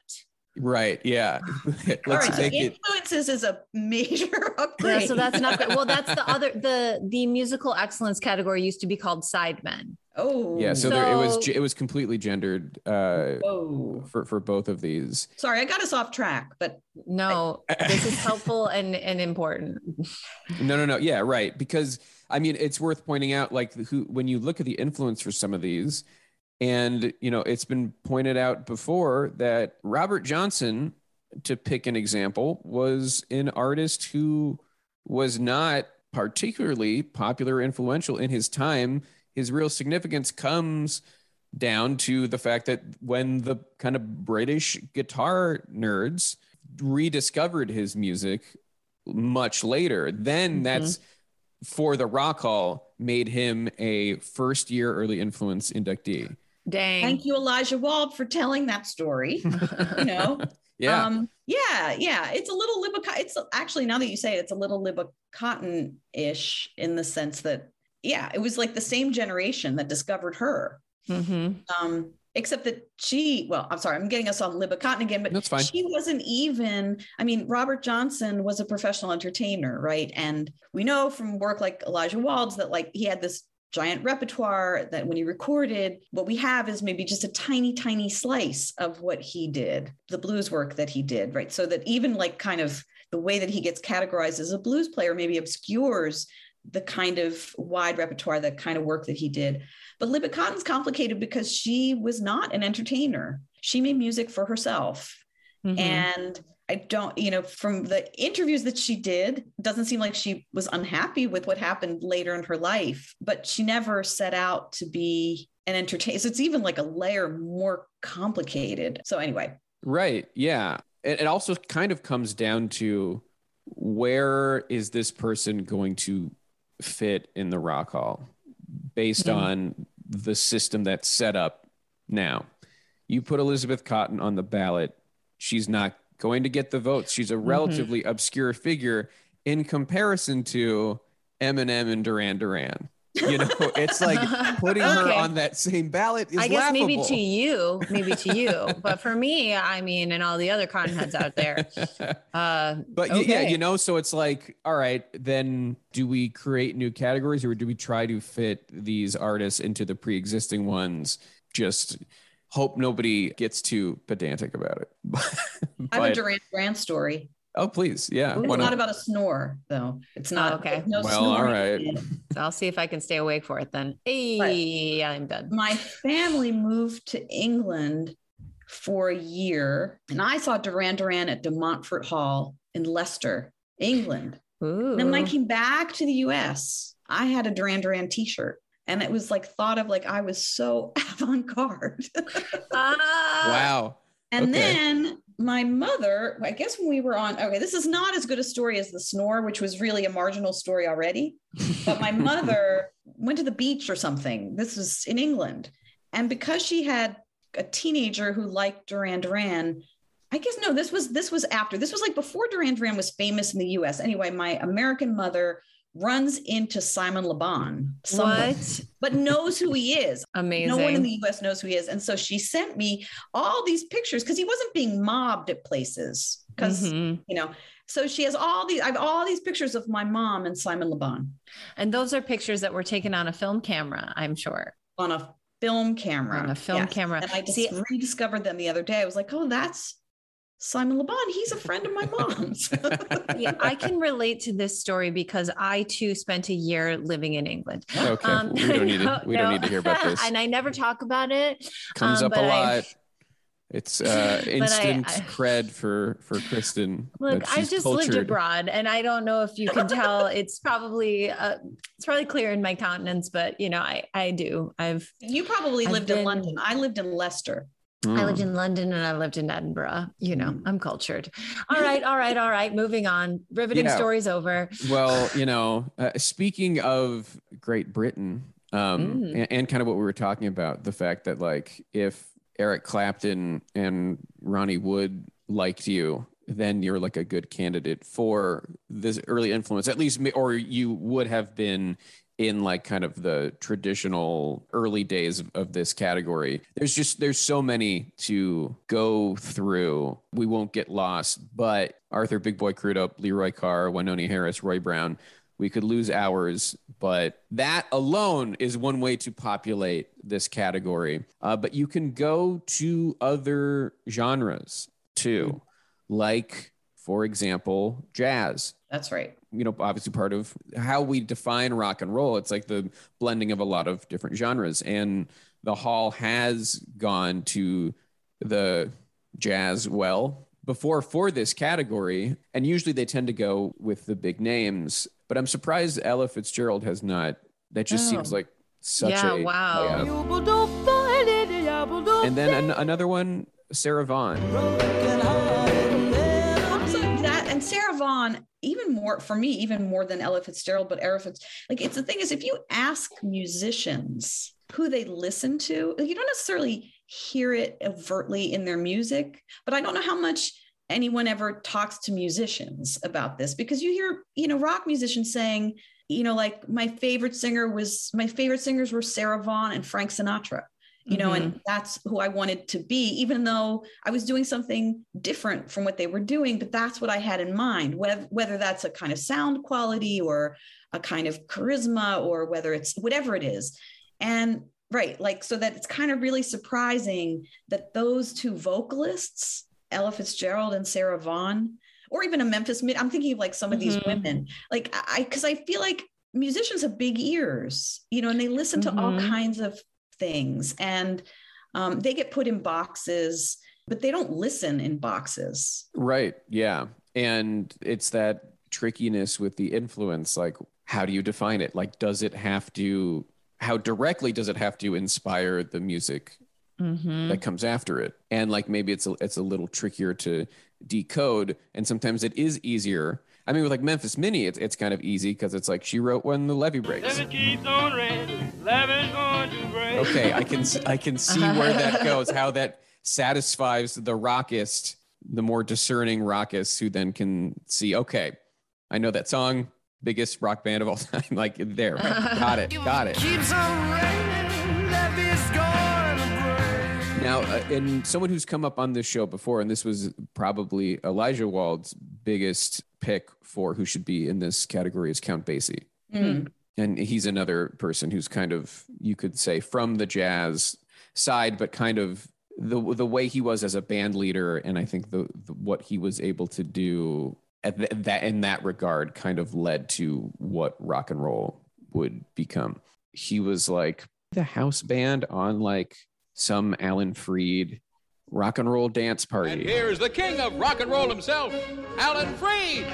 right yeah All let's right, so it influences is a major upgrade Yeah, so that's not good. Well, that's the other the the musical excellence category used to be called sidemen. oh yeah so, there it was it was completely gendered uh Whoa. for for both of these Sorry, I got us off track, but No, this is helpful and and important. No, no, no. Yeah, right. Because I mean, it's worth pointing out, like, who when you look at the influence for some of these, and you know, it's been pointed out before that Robert Johnson, to pick an example, was an artist who was not particularly popular or influential in his time. His real significance comes down to the fact that when the kind of British guitar nerds rediscovered his music much later, then Mhm. that's for the Rock Hall made him a first year early influence inductee. Dang. thank you, Elijah Wald, for telling that story. you know, Yeah. um, yeah, yeah. It's a little Libba. It's actually now that you say it, it's a little Libba Cotten ish in the sense that, yeah, it was like the same generation that discovered her. Mhm. Um, except that she, well, I'm sorry, I'm getting us on Libba Cotten again, but That's fine. she wasn't even. I mean, Robert Johnson was a professional entertainer, right? And we know from work like Elijah Wald's that like he had this giant repertoire that when he recorded, what we have is maybe just a tiny, tiny slice of what he did, the blues work that he did, right? So that even like kind of the way that he gets categorized as a blues player maybe obscures the kind of wide repertoire, the kind of work that he did. But Libby Cotten's complicated because she was not an entertainer. She made music for herself. Mhm. And I don't, you know, from the interviews that she did, it doesn't seem like she was unhappy with what happened later in her life, but she never set out to be an entertainer. So it's even like a layer more complicated. So anyway, Right. Yeah. It, it also kind of comes down to where is this person going to fit in the rock hall based Mhm. on the system that's set up now. You put Elizabeth Cotten on the ballot, she's not going to get the votes. She's a mm-hmm. relatively obscure figure in comparison to Eminem and Duran Duran. You know, it's like putting her on that same ballot is I guess maybe to you, maybe to you, but for me, I mean, and all the other cotton heads out there, uh, But y- yeah, you know, so it's like, all right, then do we create new categories or do we try to fit these artists into the pre-existing ones? Just hope nobody gets too pedantic about it. I have a But- Duran Duran story. Oh, please, yeah. It's not not? about a snore, though. It's not. Oh, okay. No Well, all snoring right. so I'll see if I can stay awake for it then. Hey, I'm done. my family moved to England for a year, and I saw Duran Duran at De Montfort Hall in Leicester, England. Ooh. And then when I came back to the US, I had a Duran Duran t-shirt. And it was like thought of like I was so avant-garde. Ah, wow. and Okay. then my mother, I guess when we were on, okay, this is not as good a story as the snore, which was really a marginal story already. But my mother went to the beach or something. This was in England. And because she had a teenager who liked Duran Duran, I guess no, this was this was after. This was like before Duran Duran was famous in the US. Anyway, my American mother runs into Simon Le Bon, somewhere, what? but knows who he is. Amazing. No one in the US knows who he is. And so she sent me all these pictures because he wasn't being mobbed at places. Because, Mhm. you know, so she has all these, I have all these pictures of my mom and Simon Le Bon And those are pictures that were taken on a film camera, I'm sure. on a film camera. On a film Yes. camera. And I just See- rediscovered them the other day. I was like, oh, that's Simon Le Bon. He's a friend of my mom's. yeah, I can relate to this story because I too spent a year living in England. Okay, Um, we don't need to. no, We don't no. need to hear about this. and I never talk about it. Comes um, up a lot. It's uh, instant I- cred for for Kristen. Look, I've she's just lived abroad, and I don't know if you can tell. it's probably uh, it's probably clear in my countenance, but you know, I I do. I've you probably I've lived in London. I lived in Leicester. I lived Mm. in London and I lived in Edinburgh. You know, Mm. I'm cultured. All right, all right, all right. Moving on. Riveting Yeah. stories over. Well, you know, uh, speaking of Great Britain, um, Mm. and, and kind of what we were talking about, the fact that like if Eric Clapton and Ronnie Wood liked you, then you're like a good candidate for this early influence, at least, or you would have been in like kind of the traditional early days of, this category. There's just there's so many to go through. We won't get lost, but Arthur Big Boy Crudup, Leroy Carr, Wynonie Harris, Roy Brown. We could lose hours, but that alone is one way to populate this category. Uh, but you can go to other genres too, like, for example, jazz That's right. you know, obviously part of how we define rock and roll. It's like the blending of a lot of different genres. And the hall has gone to the jazz well before for this category. And usually they tend to go with the big names. But I'm surprised Ella Fitzgerald has not. That just seems Oh. like such Yeah, a wow. yeah. And then an- another one, Sarah Vaughan. Vaughan, even more for me, even more than Ella Fitzgerald, but Ella Fitz. Like it's the thing is, if you ask musicians who they listen to, you don't necessarily hear it overtly in their music. But I don't know how much anyone ever talks to musicians about this because you hear, you know, rock musicians saying, you know, like my favorite singer was my favorite singers were Sarah Vaughan and Frank Sinatra you know, and that's who I wanted to be, even though I was doing something different from what they were doing. But that's what I had in mind, whether, whether that's a kind of sound quality or a kind of charisma or whether it's whatever it is. And right, like, so that it's kind of really surprising that those two vocalists, Ella Fitzgerald and Sarah Vaughan, or even a Memphis Mid, I'm thinking of like some of these Mhm. women, like, I, because I feel like musicians have big ears, you know, and they listen to all Mhm. kinds of things and um, they get put in boxes but they don't listen in boxes Right. Yeah. And it's that trickiness with the influence. Like, how do you define it? Like, does it have to, how directly does it have to inspire the music Mhm. that comes after it? And like, maybe it's a, it's a little trickier to decode. And sometimes it is easier. I mean, with like Memphis Minnie, it's, it's kind of easy because it's like she wrote when the levee breaks. on raining, going to break. Okay, I can I can see where that uh-huh. goes. How that satisfies the rockist, the more discerning rockist, who then can see. Okay, I know that song, biggest rock band of all time. Like there, got it, got it. Now, uh, and someone who's come up on this show before, and this was probably Elijah Wald's biggest pick for who should be in this category is Count Basie. Mm. and he's another person who's kind of you could say from the jazz side but kind of the the way he was as a band leader and i think the, the what he was able to do at th- that in that regard kind of led to what rock and roll would become he was like the house band on like some alan freed rock and roll dance party And here's the king of rock and roll himself, Alan Freed.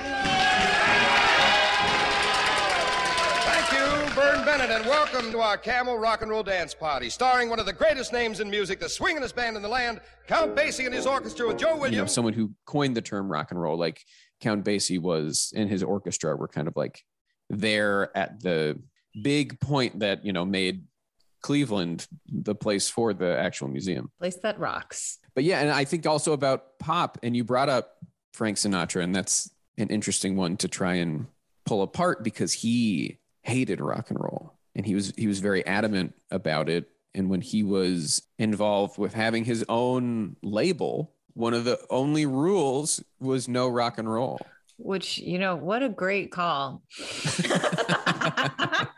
Thank you, Vern Bennett, and welcome to our Camel Rock and Roll Dance Party, starring one of the greatest names in music, the swinginest band in the land, Count Basie and his orchestra with Joe you know, Williams. someone who coined the term rock and roll, like Count Basie was and his orchestra were kind of like there at the big point that, you know, made Cleveland the place for the actual museum. Place that rocks. But yeah, and I think also about pop, and you brought up Frank Sinatra, and that's an interesting one to try and pull apart because he hated rock and roll and he was he was very adamant about it. And when he was involved with having his own label, one of the only rules was no rock and roll. Which, you know, what a great call.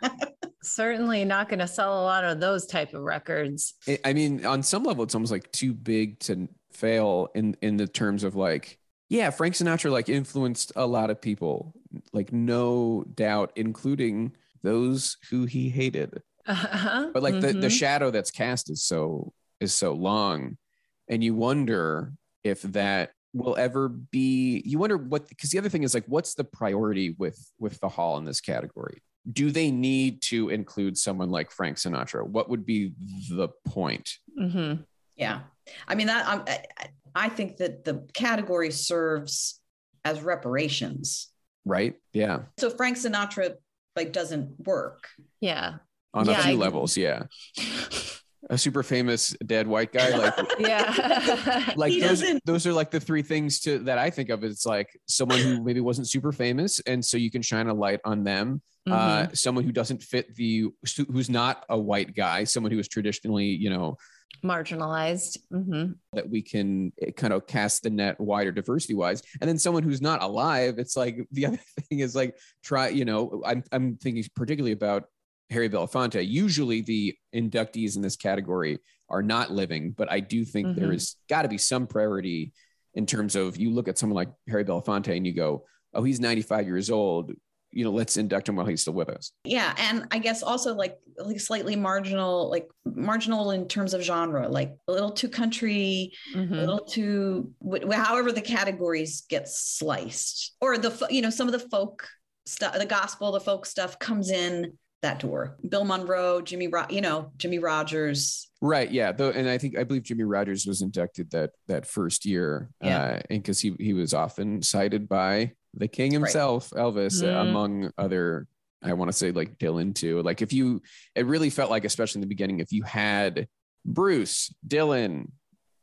certainly not going to sell a lot of those type of records. I- mean, on some level, it's almost like too big to fail in in the terms of like, yeah, Frank Sinatra like influenced a lot of people, like no doubt, including those who he hated. Uh-huh. But like the the Mhm. shadow that's cast is so is so long, and you wonder if that will ever be. You wonder what because the other thing is like, what's the priority with with the hall in this category? Do they need to include someone like Frank Sinatra? What would be the point? Mhm. Yeah. I mean, that I'm, I, I think that the category serves as reparations. Right? Yeah. So Frank Sinatra like doesn't work. Yeah. On Yeah, a few I- levels, yeah. A super famous dead white guy, like Yeah. like He those, doesn't- those are like the three things to that I think of. It's like someone who maybe wasn't super famous, and so you can shine a light on them. Uh, Mhm. someone who doesn't fit the who's not a white guy, someone who is traditionally, you know, Marginalized. Mhm. that we can eh, kind of cast the net wider diversity wise and then someone who's not alive it's like the other thing is like try you know i'm, I'm thinking particularly about harry belafonte usually the inductees in this category are not living but i do think there Mhm. is got to be some priority in terms of you look at someone like harry belafonte and you go oh he's 95 years old you know let's induct him while he's still with us Yeah. And I guess also like like slightly marginal, like marginal in terms of genre, like a little too country, a Mhm. little too wh- however the categories get sliced or the fo- you know some of the folk stuff the gospel the folk stuff comes in that door bill monroe jimmy Ro- you know jimmie rodgers Right. Yeah. Though, and I think I believe Jimmie Rodgers was inducted that that first year, Yeah. uh, and because he he was often cited by the king himself, Elvis, uh, Mhm. among other. I want to say like Dylan too. Like if you, it really felt like, especially in the beginning, if you had Bruce, Dylan,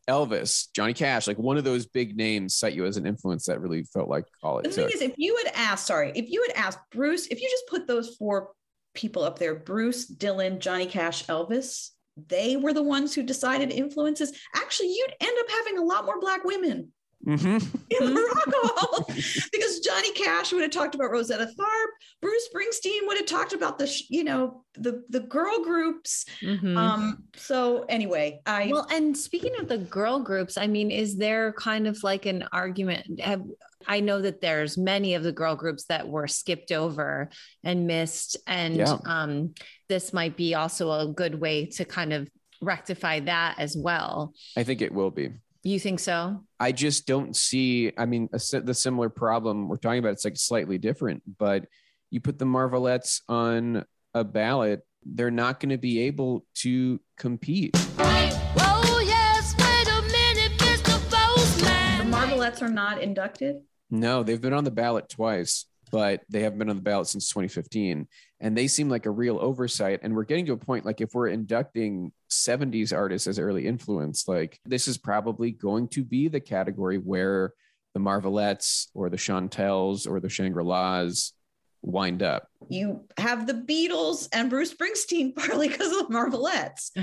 Elvis, Johnny Cash, like one of those big names cite you as an influence that really felt like all the it thing is if you had asked sorry if you had asked bruce if you just put those four people up there bruce dylan johnny cash elvis they were the ones who decided influences actually you'd end up having a lot more black women Mhm. in the rock hall because Johnny Cash would have talked about Rosetta Tharpe, Bruce Springsteen would have talked about the you know the the girl groups. Mhm. Um, so anyway, I Well, and speaking of the girl groups, I mean, is there kind of like an argument? Have, I know that there's many of the girl groups that were skipped over and missed, and Yeah. um, this might be also a good way to kind of rectify that as well. I think it will be. You think so? I just don't see. I mean, a, the similar problem we're talking about. It's like slightly different, but you put the Marvelettes on a ballot, they're not going to be able to compete. Oh, yes, wait a minute, Mr. the Postman. Marvelettes are not inducted. No, they've been on the ballot twice, but they haven't been on the ballot since 2015, and they seem like a real oversight. And we're getting to a point like if we're inducting 70s artists as early influence, like this is probably going to be the category where the Marvelettes or the Chantels or the Shangri-Las wind up. You have the Beatles and Bruce Springsteen partly because of the Marvelettes.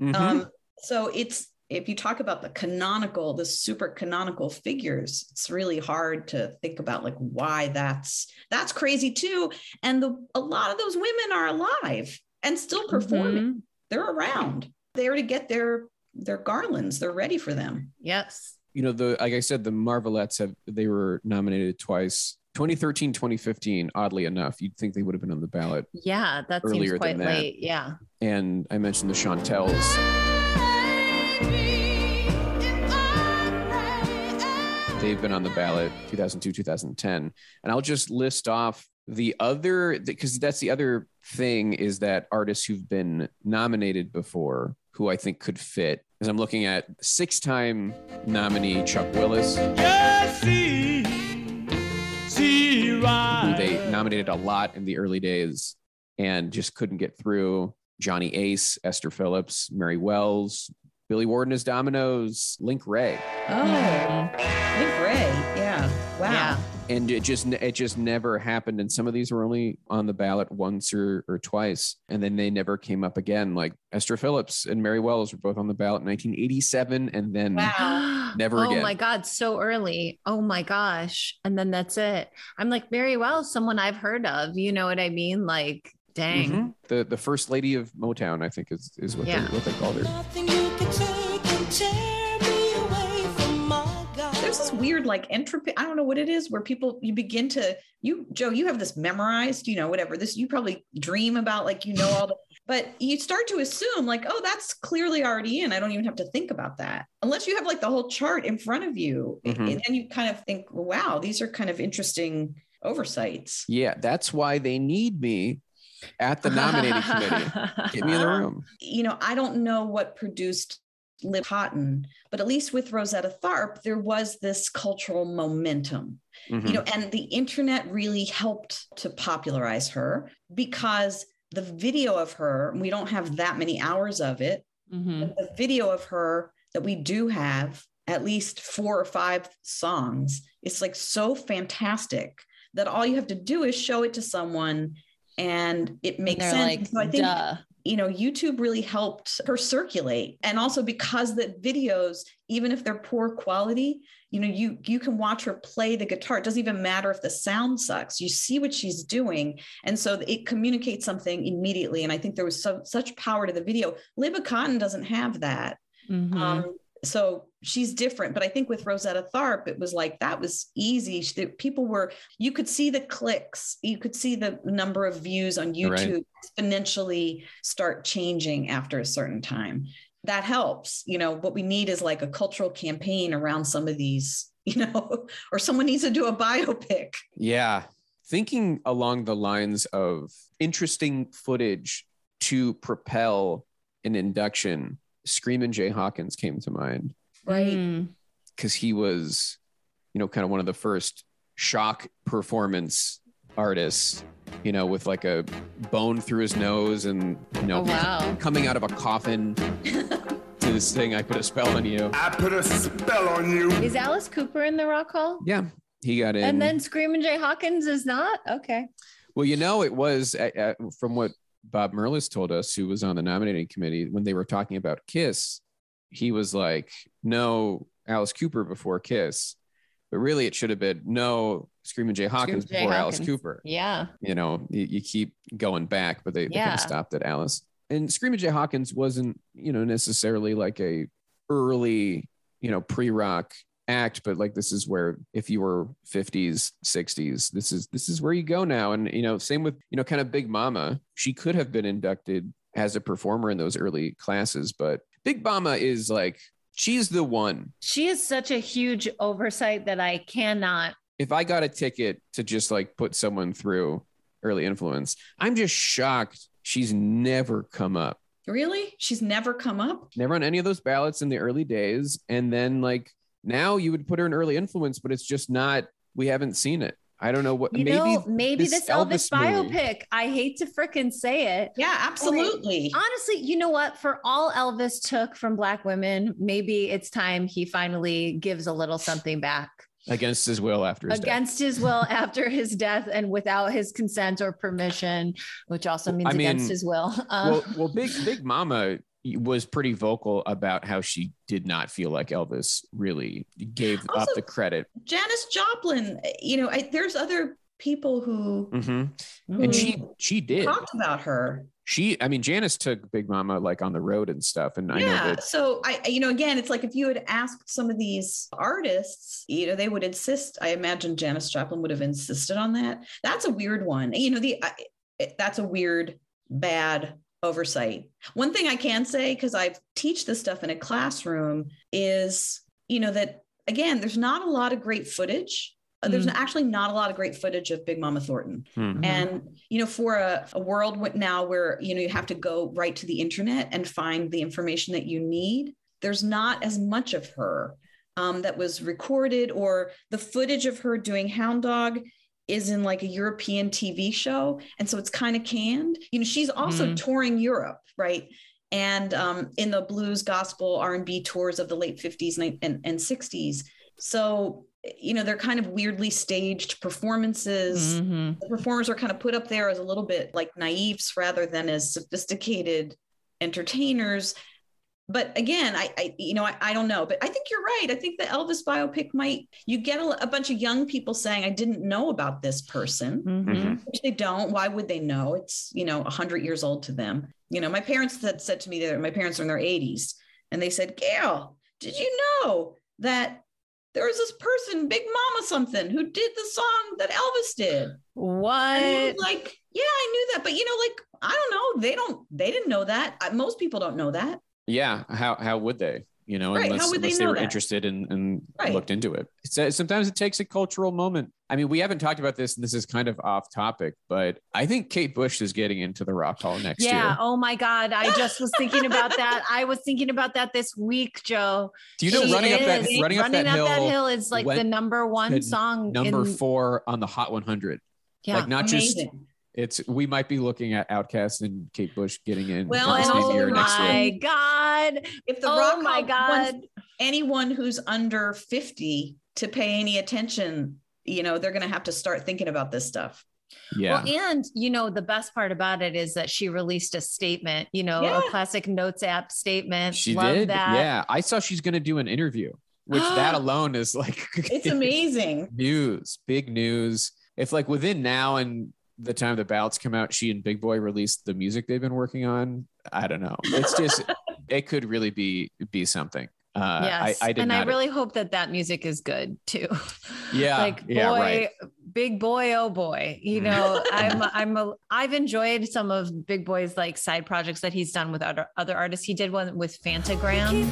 Mhm. Um, so it's if you talk about the canonical, the super canonical figures, it's really hard to think about like why that's that's crazy too. And the a lot of those women are alive and still performing. Mhm. They're around. They're to get their their garlands. They're ready for them. Yes. you know the like i said the marvelettes have they were nominated twice 2013 2015 oddly enough you'd think they would have been on the ballot Yeah, that Earlier seems than quite that. late. Yeah. and i mentioned the chantels they've been on the ballot 2002 2010 and i'll just list off the other because that's the other thing is that artists who've been nominated before who i think could fit as i'm looking at six-time nominee chuck willis Yes, see, see who right. they nominated a lot in the early days and just couldn't get through. Johnny Ace, Esther Phillips, Mary Wells, Billy Warden as Dominoes, Link Wray. Oh, Link Wray. Yeah. Wow. Yeah. And it just it just never happened. And some of these were only on the ballot once or, or twice. And then they never came up again. Like Esther Phillips and Mary Wells were both on the ballot in 1987 and then Wow. Never oh again. my God, so early. Oh my gosh. And then that's it. I'm like, mary wells someone I've heard of. You know what I mean? Like, Dang. Mhm. The the first lady of Motown, I think is is what Yeah. they what they called her. This weird like entropy. I don't know what it is where people you begin to you Joe, you have this memorized, you know, whatever. This you probably dream about like you know all the but you start to assume like, oh, that's clearly already in. I don't even have to think about that. Unless you have like the whole chart in front of you. Mhm. And then you kind of think, wow, these are kind of interesting oversights. Yeah, that's why they need me at the nominating committee. Get me in the room. you know, I don't know what produced Liv Cotten, but at least with Rosetta Tharpe, there was this cultural momentum, Mhm. you know, and the internet really helped to popularize her because the video of her, we don't have that many hours of it, Mhm. but the video of her that we do have, at least four or five songs, it's like so fantastic that all you have to do is show it to someone and it makes They're sense. like, so I think duh. You know, YouTube really helped her circulate. And also because the videos, even if they're poor quality, you know, you you can watch her play the guitar. It doesn't even matter if the sound sucks. You see what she's doing. And so it communicates something immediately. And I think there was so, such power to the video. Libba Cotten doesn't have that. Mhm. Um, so she's different. But I think with Rosetta Tharpe, it was like that was easy. She- People were, you could see the clicks, you could see the number of views on Right. YouTube exponentially start changing after a certain time. That helps. You know, what we need is like a cultural campaign around some of these, you know, or someone needs to do a biopic. Yeah. Thinking along the lines of interesting footage to propel an induction, Screamin' Jay Hawkins came to mind Right. Because he was, you know, kind of one of the first shock performance artists, you know, with like a bone through his nose and, you know, Oh, wow. coming out of a coffin to this thing, I put a spell on you. I put a spell on you. Is Alice Cooper in the Rock Hall? Yeah. He got in. And then Screaming Jay Hawkins is not? Okay. Well, you know, it was uh, uh, from what Bob Merlis told us, who was on the nominating committee, when they were talking about Kiss, he was like, no, Alice Cooper before Kiss. But really, it should have been no Screaming Jay Hawkins Jay before Alice Hawkins. Cooper. Yeah. You know, you, you keep going back, but they, they kind of stopped at Alice. And Screaming Jay Hawkins wasn't, you know, necessarily like a early, you know, pre-rock act, but like this is where if you were 50s, 60s, this is this is where you go now. And you know, same with, you know, kind of Big Mama. She could have been inducted as a performer in those early classes, but Big Mama is like she's the one. She is such a huge oversight that I cannot. If I got a ticket to just like put someone through early influence, I'm just shocked she's never come up. Really? She's never come up? never on any of those ballots in the early days. And then like now you would put her in early influence, but it's just not, we haven't seen it. I don't know what You maybe know, maybe this, Elvis, movie- biopic. I hate to frickin' say it. Yeah, absolutely. Honestly, you know what? For all Elvis took from Black women, maybe it's time he finally gives a little something back against his will after his death. against his will after his death and without his consent or permission, which also means I mean, against his will. Um, well, well, Big Big Mama was pretty vocal about how she did not feel like Elvis really gave up the credit. Janis Joplin, you know, I, there's other people who, Mhm. who And she she did. talked about her. She, I mean, Janis took Big Mama like on the road and stuff. And I know yeah. that So I, you know, again, it's like if you had asked some of these artists, you know, they would insist. I imagine Janis Joplin would have insisted on that. That's a weird one. You know, the I, it- that's a weird, bad oversight. One thing I can say because I teach this stuff in a classroom is, you know, that again, there's not a lot of great footage. Uh, There's Mm. actually not a lot of great footage of Big Mama Thornton. Hmm. And you know, for a, a world now where you know you have to go right to the internet and find the information that you need, there's not as much of her um, that was recorded, or the footage of her doing Hound Dog is in like a European TV show, and so it's kind of canned. You know, she's also Mhm. touring Europe, right? And um, in the blues, gospel, R and B tours of the late 50s and, and, and 60s. So you know, they're kind of weirdly staged performances mhm. the performers are kind of put up there as a little bit like naives rather than as sophisticated entertainers but again, I, I you know, I, I don't know, but I think you're right. I think the Elvis biopic might you get a, a bunch of young people saying, "I didn't know about this person," Mhm. which they don't. Why would they know? It's you know, hundred years old to them. You know, my parents had said to me that my parents are in their 80s, and they said, "Gayle, did you know that?" There was this person, Big Mama something, who did the song that Elvis did. And What? was like, yeah, I knew that, but you know, like, I don't know. They don't. They didn't know that. Uh, Most people don't know that. Yeah. How how would they? You know, Right, how unless, would they unless they, know were that? interested and, and Right. looked into it. It's, uh, sometimes it takes a cultural moment. I mean, we haven't talked about this, and this is kind of off topic, but I think Kate Bush is getting into the Rock Hall next Yeah. year. Yeah. Oh my God. I just was thinking about that. I was thinking about that this week, Joe. Do you know She running up that is. running up that hill, is like the number one song. number in, four on the Hot 100? Yeah. like not just Amazing. it's we might be looking at Outkast and Kate Bush getting in Well, in and same year next year. my God. If the oh Rock my God. wants anyone who's under 50 to pay any attention, you know, they're going to have to start thinking about this stuff. Yeah. Well, and you know, the best part about it is that she released a statement, you know, Yeah. a classic notes app statement. she Love did. that. Yeah. I saw she's going to do an interview, which that alone is like It's amazing. news, big news. If like within now and the time the ballots come out, she and Big Boi released the music they've been working on. I don't know. It's just it could really be be something. Uh, Yes. I, I did and not. I really hope that that music is good too. Yeah, like boy, yeah, right. big boy, oh boy. You know, I'm I'm a I've enjoyed some of Big Boi's like side projects that he's done with other other artists. He did one with Phantogram.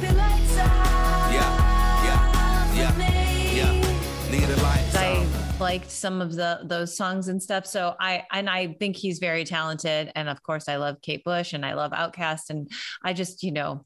Liked some of the those songs and stuff. So I and I think he's very talented. And of course, I love Kate Bush and I love Outkast. And I just, you know,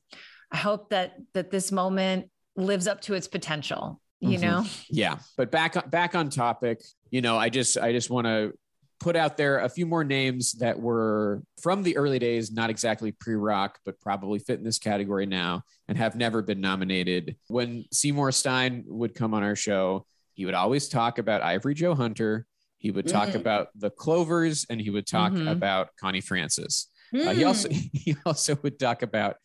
I hope that that this moment lives up to its potential. You Mhm. know, yeah but back on back on topic you know i just i just want to put out there a few more names that were from the early days not exactly pre-rock but probably fit in this category now and have never been nominated when seymour stein would come on our show he would always talk about ivory joe hunter he would talk Mhm. about the clovers and he would talk Mhm. about connie francis uh, he also Mm. he also would talk about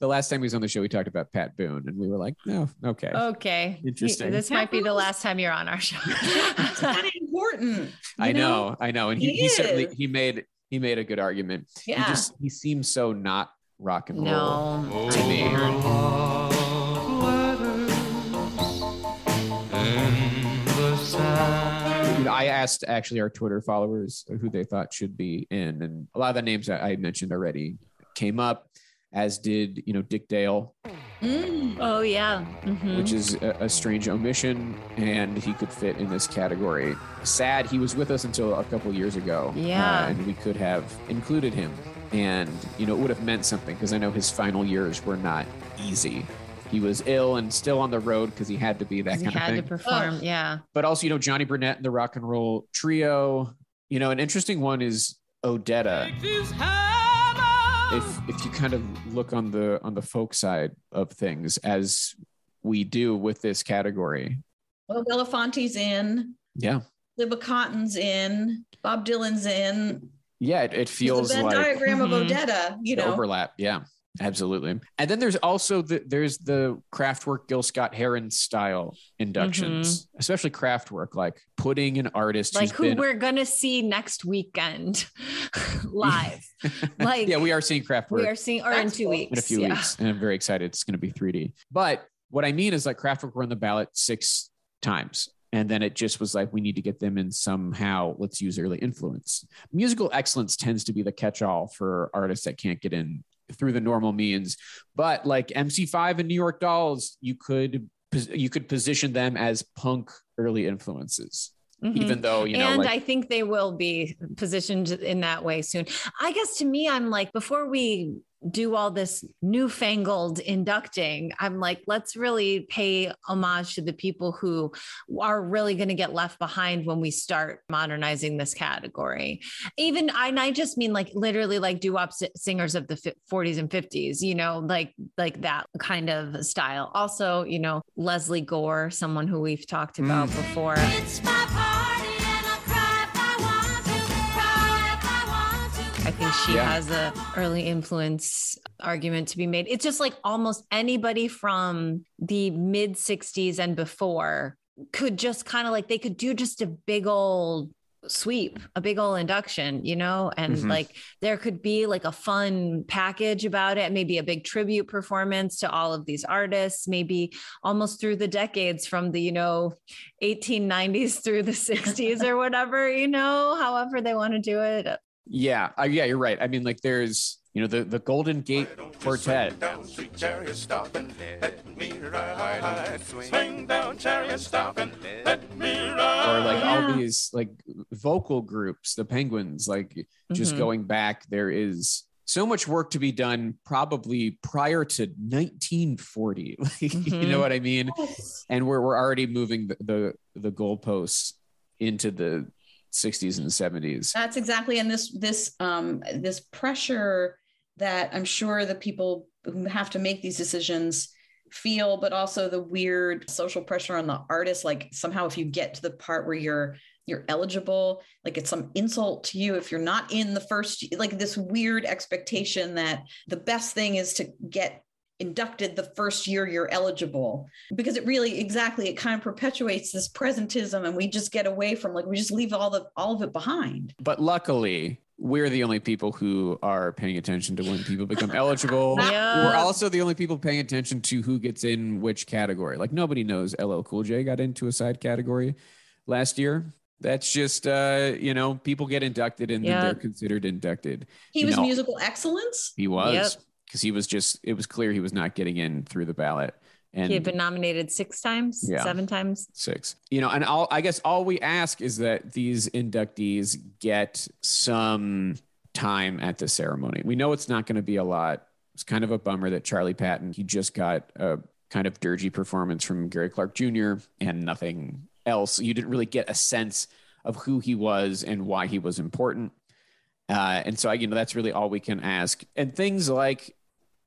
the last time he was on the show, we talked about Pat Boone, and we were like, no, okay. okay. Interesting. This might be the last time you're on our show. It's kind of important. I you know, I know, and he, He he certainly he made he made a good argument. Yeah. He just he seems so not rock and roll no. to me. I asked actually our Twitter followers who they thought should be in, and a lot of the names that I mentioned already came up, as did you know Dick Dale, Mm. Oh yeah. Mhm. which is a, a strange omission, and he could fit in this category. Sad, he was with us until a couple years ago. uh, Yeah. and we could have included him, and you know it would have meant something because I know his final years were not easy. He was ill and still on the road because he had to be that 'Cause he kind of thing. He had thing. to perform. Yeah. but also you know Johnny Burnette and the Rock and Roll Trio. You know, an interesting one is Odetta. If if you kind of look on the on the folk side of things as we do with this category, Well, Belafonte's in. yeah, Libba Cotten's in. Bob Dylan's in. yeah, it, it feels the Venn like diagram of Mhm. Odetta, you know. overlap. Yeah, absolutely. And then there's also the there's the Kraftwerk Gil Scott Heron style inductions, mm-hmm. especially Kraftwerk, like putting an artist Like who been we're gonna see next weekend live. Like yeah, we are seeing Kraftwerk. we are seeing or in two cool. weeks. in a few yeah. weeks, and I'm very excited. It's going to be 3D. But what I mean is like Kraftwerk were on the ballot six times, and then it just was like we need to get them in somehow. Let's use early influence. Musical excellence tends to be the catch-all for artists that can't get in through the normal means. But like MC5 and New York Dolls, you could you could position them as punk early influences, Mhm. even though you know and like I think they will be positioned in that way soon. I guess to me, I'm like, before we do all this newfangled inducting, I'm like, let's really pay homage to the people who are really going to get left behind when we start modernizing this category. Even I, and I just mean like literally like doo-wop singers of the 40s and 50s, you know, like like that kind of style. Also, you know, Lesley Gore, someone who we've talked about mm. before. Think she Yeah. has a early influence argument to be made. It's just like almost anybody from the mid 60s and before could just kind of like they could do just a big old sweep, a big old induction, you know, and Mhm. like there could be like a fun package about it, maybe a big tribute performance to all of these artists, maybe almost through the decades from the, you know, 1890s through the 60s or whatever, you know, however they want to do it. Yeah, uh, yeah, you're right. I mean, like there's you know the the Golden Gate Quartet. Down, sweet chariot, stop and let me ride. Swing down, chariot, stop and let me ride. or like all these like vocal groups the penguins like just Mhm. going back there is so much work to be done probably prior to 1940 like, you know what i mean and we're, we're already moving the, the the goalposts into the 60s and 70s That's exactly, and this this um this pressure that I'm sure the people who have to make these decisions feel, but also the weird social pressure on the artist. Like somehow, if you get to the part where you're you're eligible, like it's some insult to you if you're not in the first. Like this weird expectation that the best thing is to get inducted the first year you're eligible because it really exactly it kind of perpetuates this presentism and we just get away from like we just leave all the all of it behind but luckily we're the only people who are paying attention to when people become eligible Yeah. We're also the only people paying attention to who gets in which category. Like nobody knows LL Cool J got into a side category last year. That's just uh, you know, people get inducted and Yeah. then they're considered inducted. He You was know, musical excellence. He was Yep. Because he was just it was clear he was not getting in through the ballot. And he had been nominated six times, Yeah. seven times. six. You know, and all I guess all we ask is that these inductees get some time at the ceremony. We know it's not going to be a lot. It's kind of a bummer that Charley Patton he just got a kind of dirgy performance from Gary Clark Jr. and nothing else. You didn't really get a sense of who he was and why he was important. Uh, and so, you know, that's really all we can ask. And things like,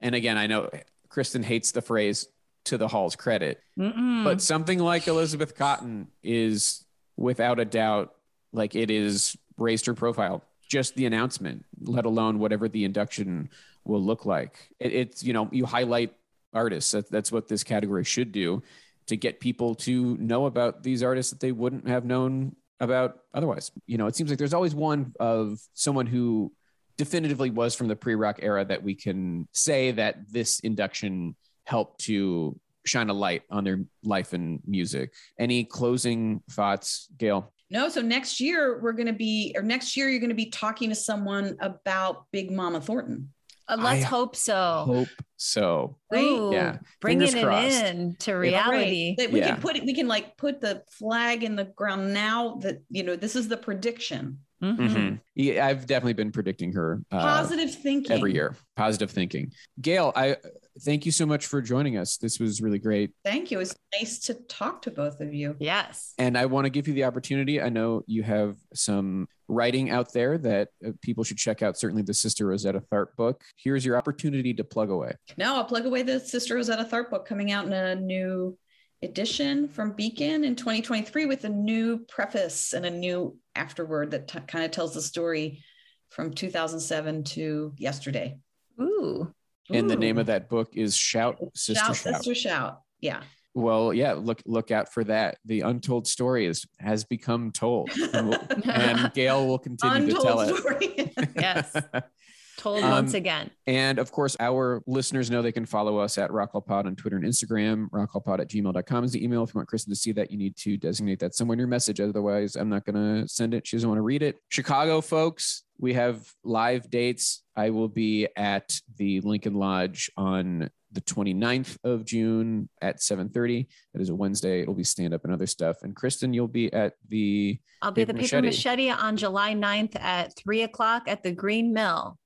and again, I know Kristen hates the phrase to the hall's credit, Mm-mm. but something like Elizabeth Cotten is without a doubt like it is raised her profile. Just the announcement, let alone whatever the induction will look like. It, it's you know you highlight artists. That, that's what this category should do to get people to know about these artists that they wouldn't have known about otherwise. You know, it seems like there's always one of someone who definitively was from the pre-rock era that we can say that this induction helped to shine a light on their life and music. Any closing thoughts, Gayle? No, so next year we're going to be, or next year you're going to be talking to someone about Big Mama Thornton. Uh, let's I hope so. Hope so. Ooh, Yeah. bringing it crossed. in to reality. That we Yeah. can put it, we can like put the flag in the ground now that, you know, this is the prediction. Mhm. Mhm. Yeah, I've definitely been predicting her uh, Positive thinking. every year. Positive thinking. Gayle, I thank you so much for joining us. This was really great. Thank you. It was nice to talk to both of you. Yes. And I want to give you the opportunity. I know you have some writing out there that uh, people should check out. Certainly the Sister Rosetta Tharpe book. Here's your opportunity to plug away. Now I'll plug away the Sister Rosetta Tharpe book coming out in a new edition from Beacon in 2023 with a new preface and a new afterword that t- kind of tells the story from 2007 to yesterday. Ooh. And the name of that book is Shout, Sister shout, Shout. Sister Shout. Yeah. Well, yeah, look look out for that. The untold story is has become told. And, we'll- and Gayle will continue to tell Untold it. Yes. Told Um, once again. And of course, our listeners know they can follow us at RockHallPod on Twitter and Instagram. RockHallPod at gmail.com is the email. If you want Kristen to see that, you need to designate that somewhere in your message. Otherwise, I'm not going to send it. She doesn't want to read it. Chicago, folks, we have live dates. I will be at the Lincoln Lodge on the 29th of June at 7.30. That is a Wednesday. It'll be stand-up and other stuff. And Kristen, you'll be at the I'll be at the Paper Paper Machete. Machete on July 9th at three o'clock at the Green Mill.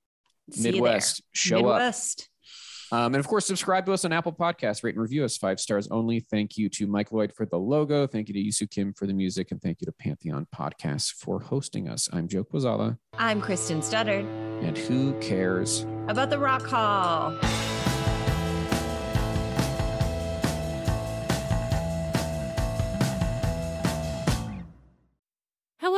See you there. Midwest. Show up. Um, and of course, subscribe to us on Apple Podcasts, rate and review us five stars only. Thank you to Mike Lloyd for the logo. Thank you to Yusu Kim for the music. And thank you to Pantheon Podcasts for hosting us. I'm Joe Kwaczala. I'm Kristen Studard And who cares? about the Rock Hall.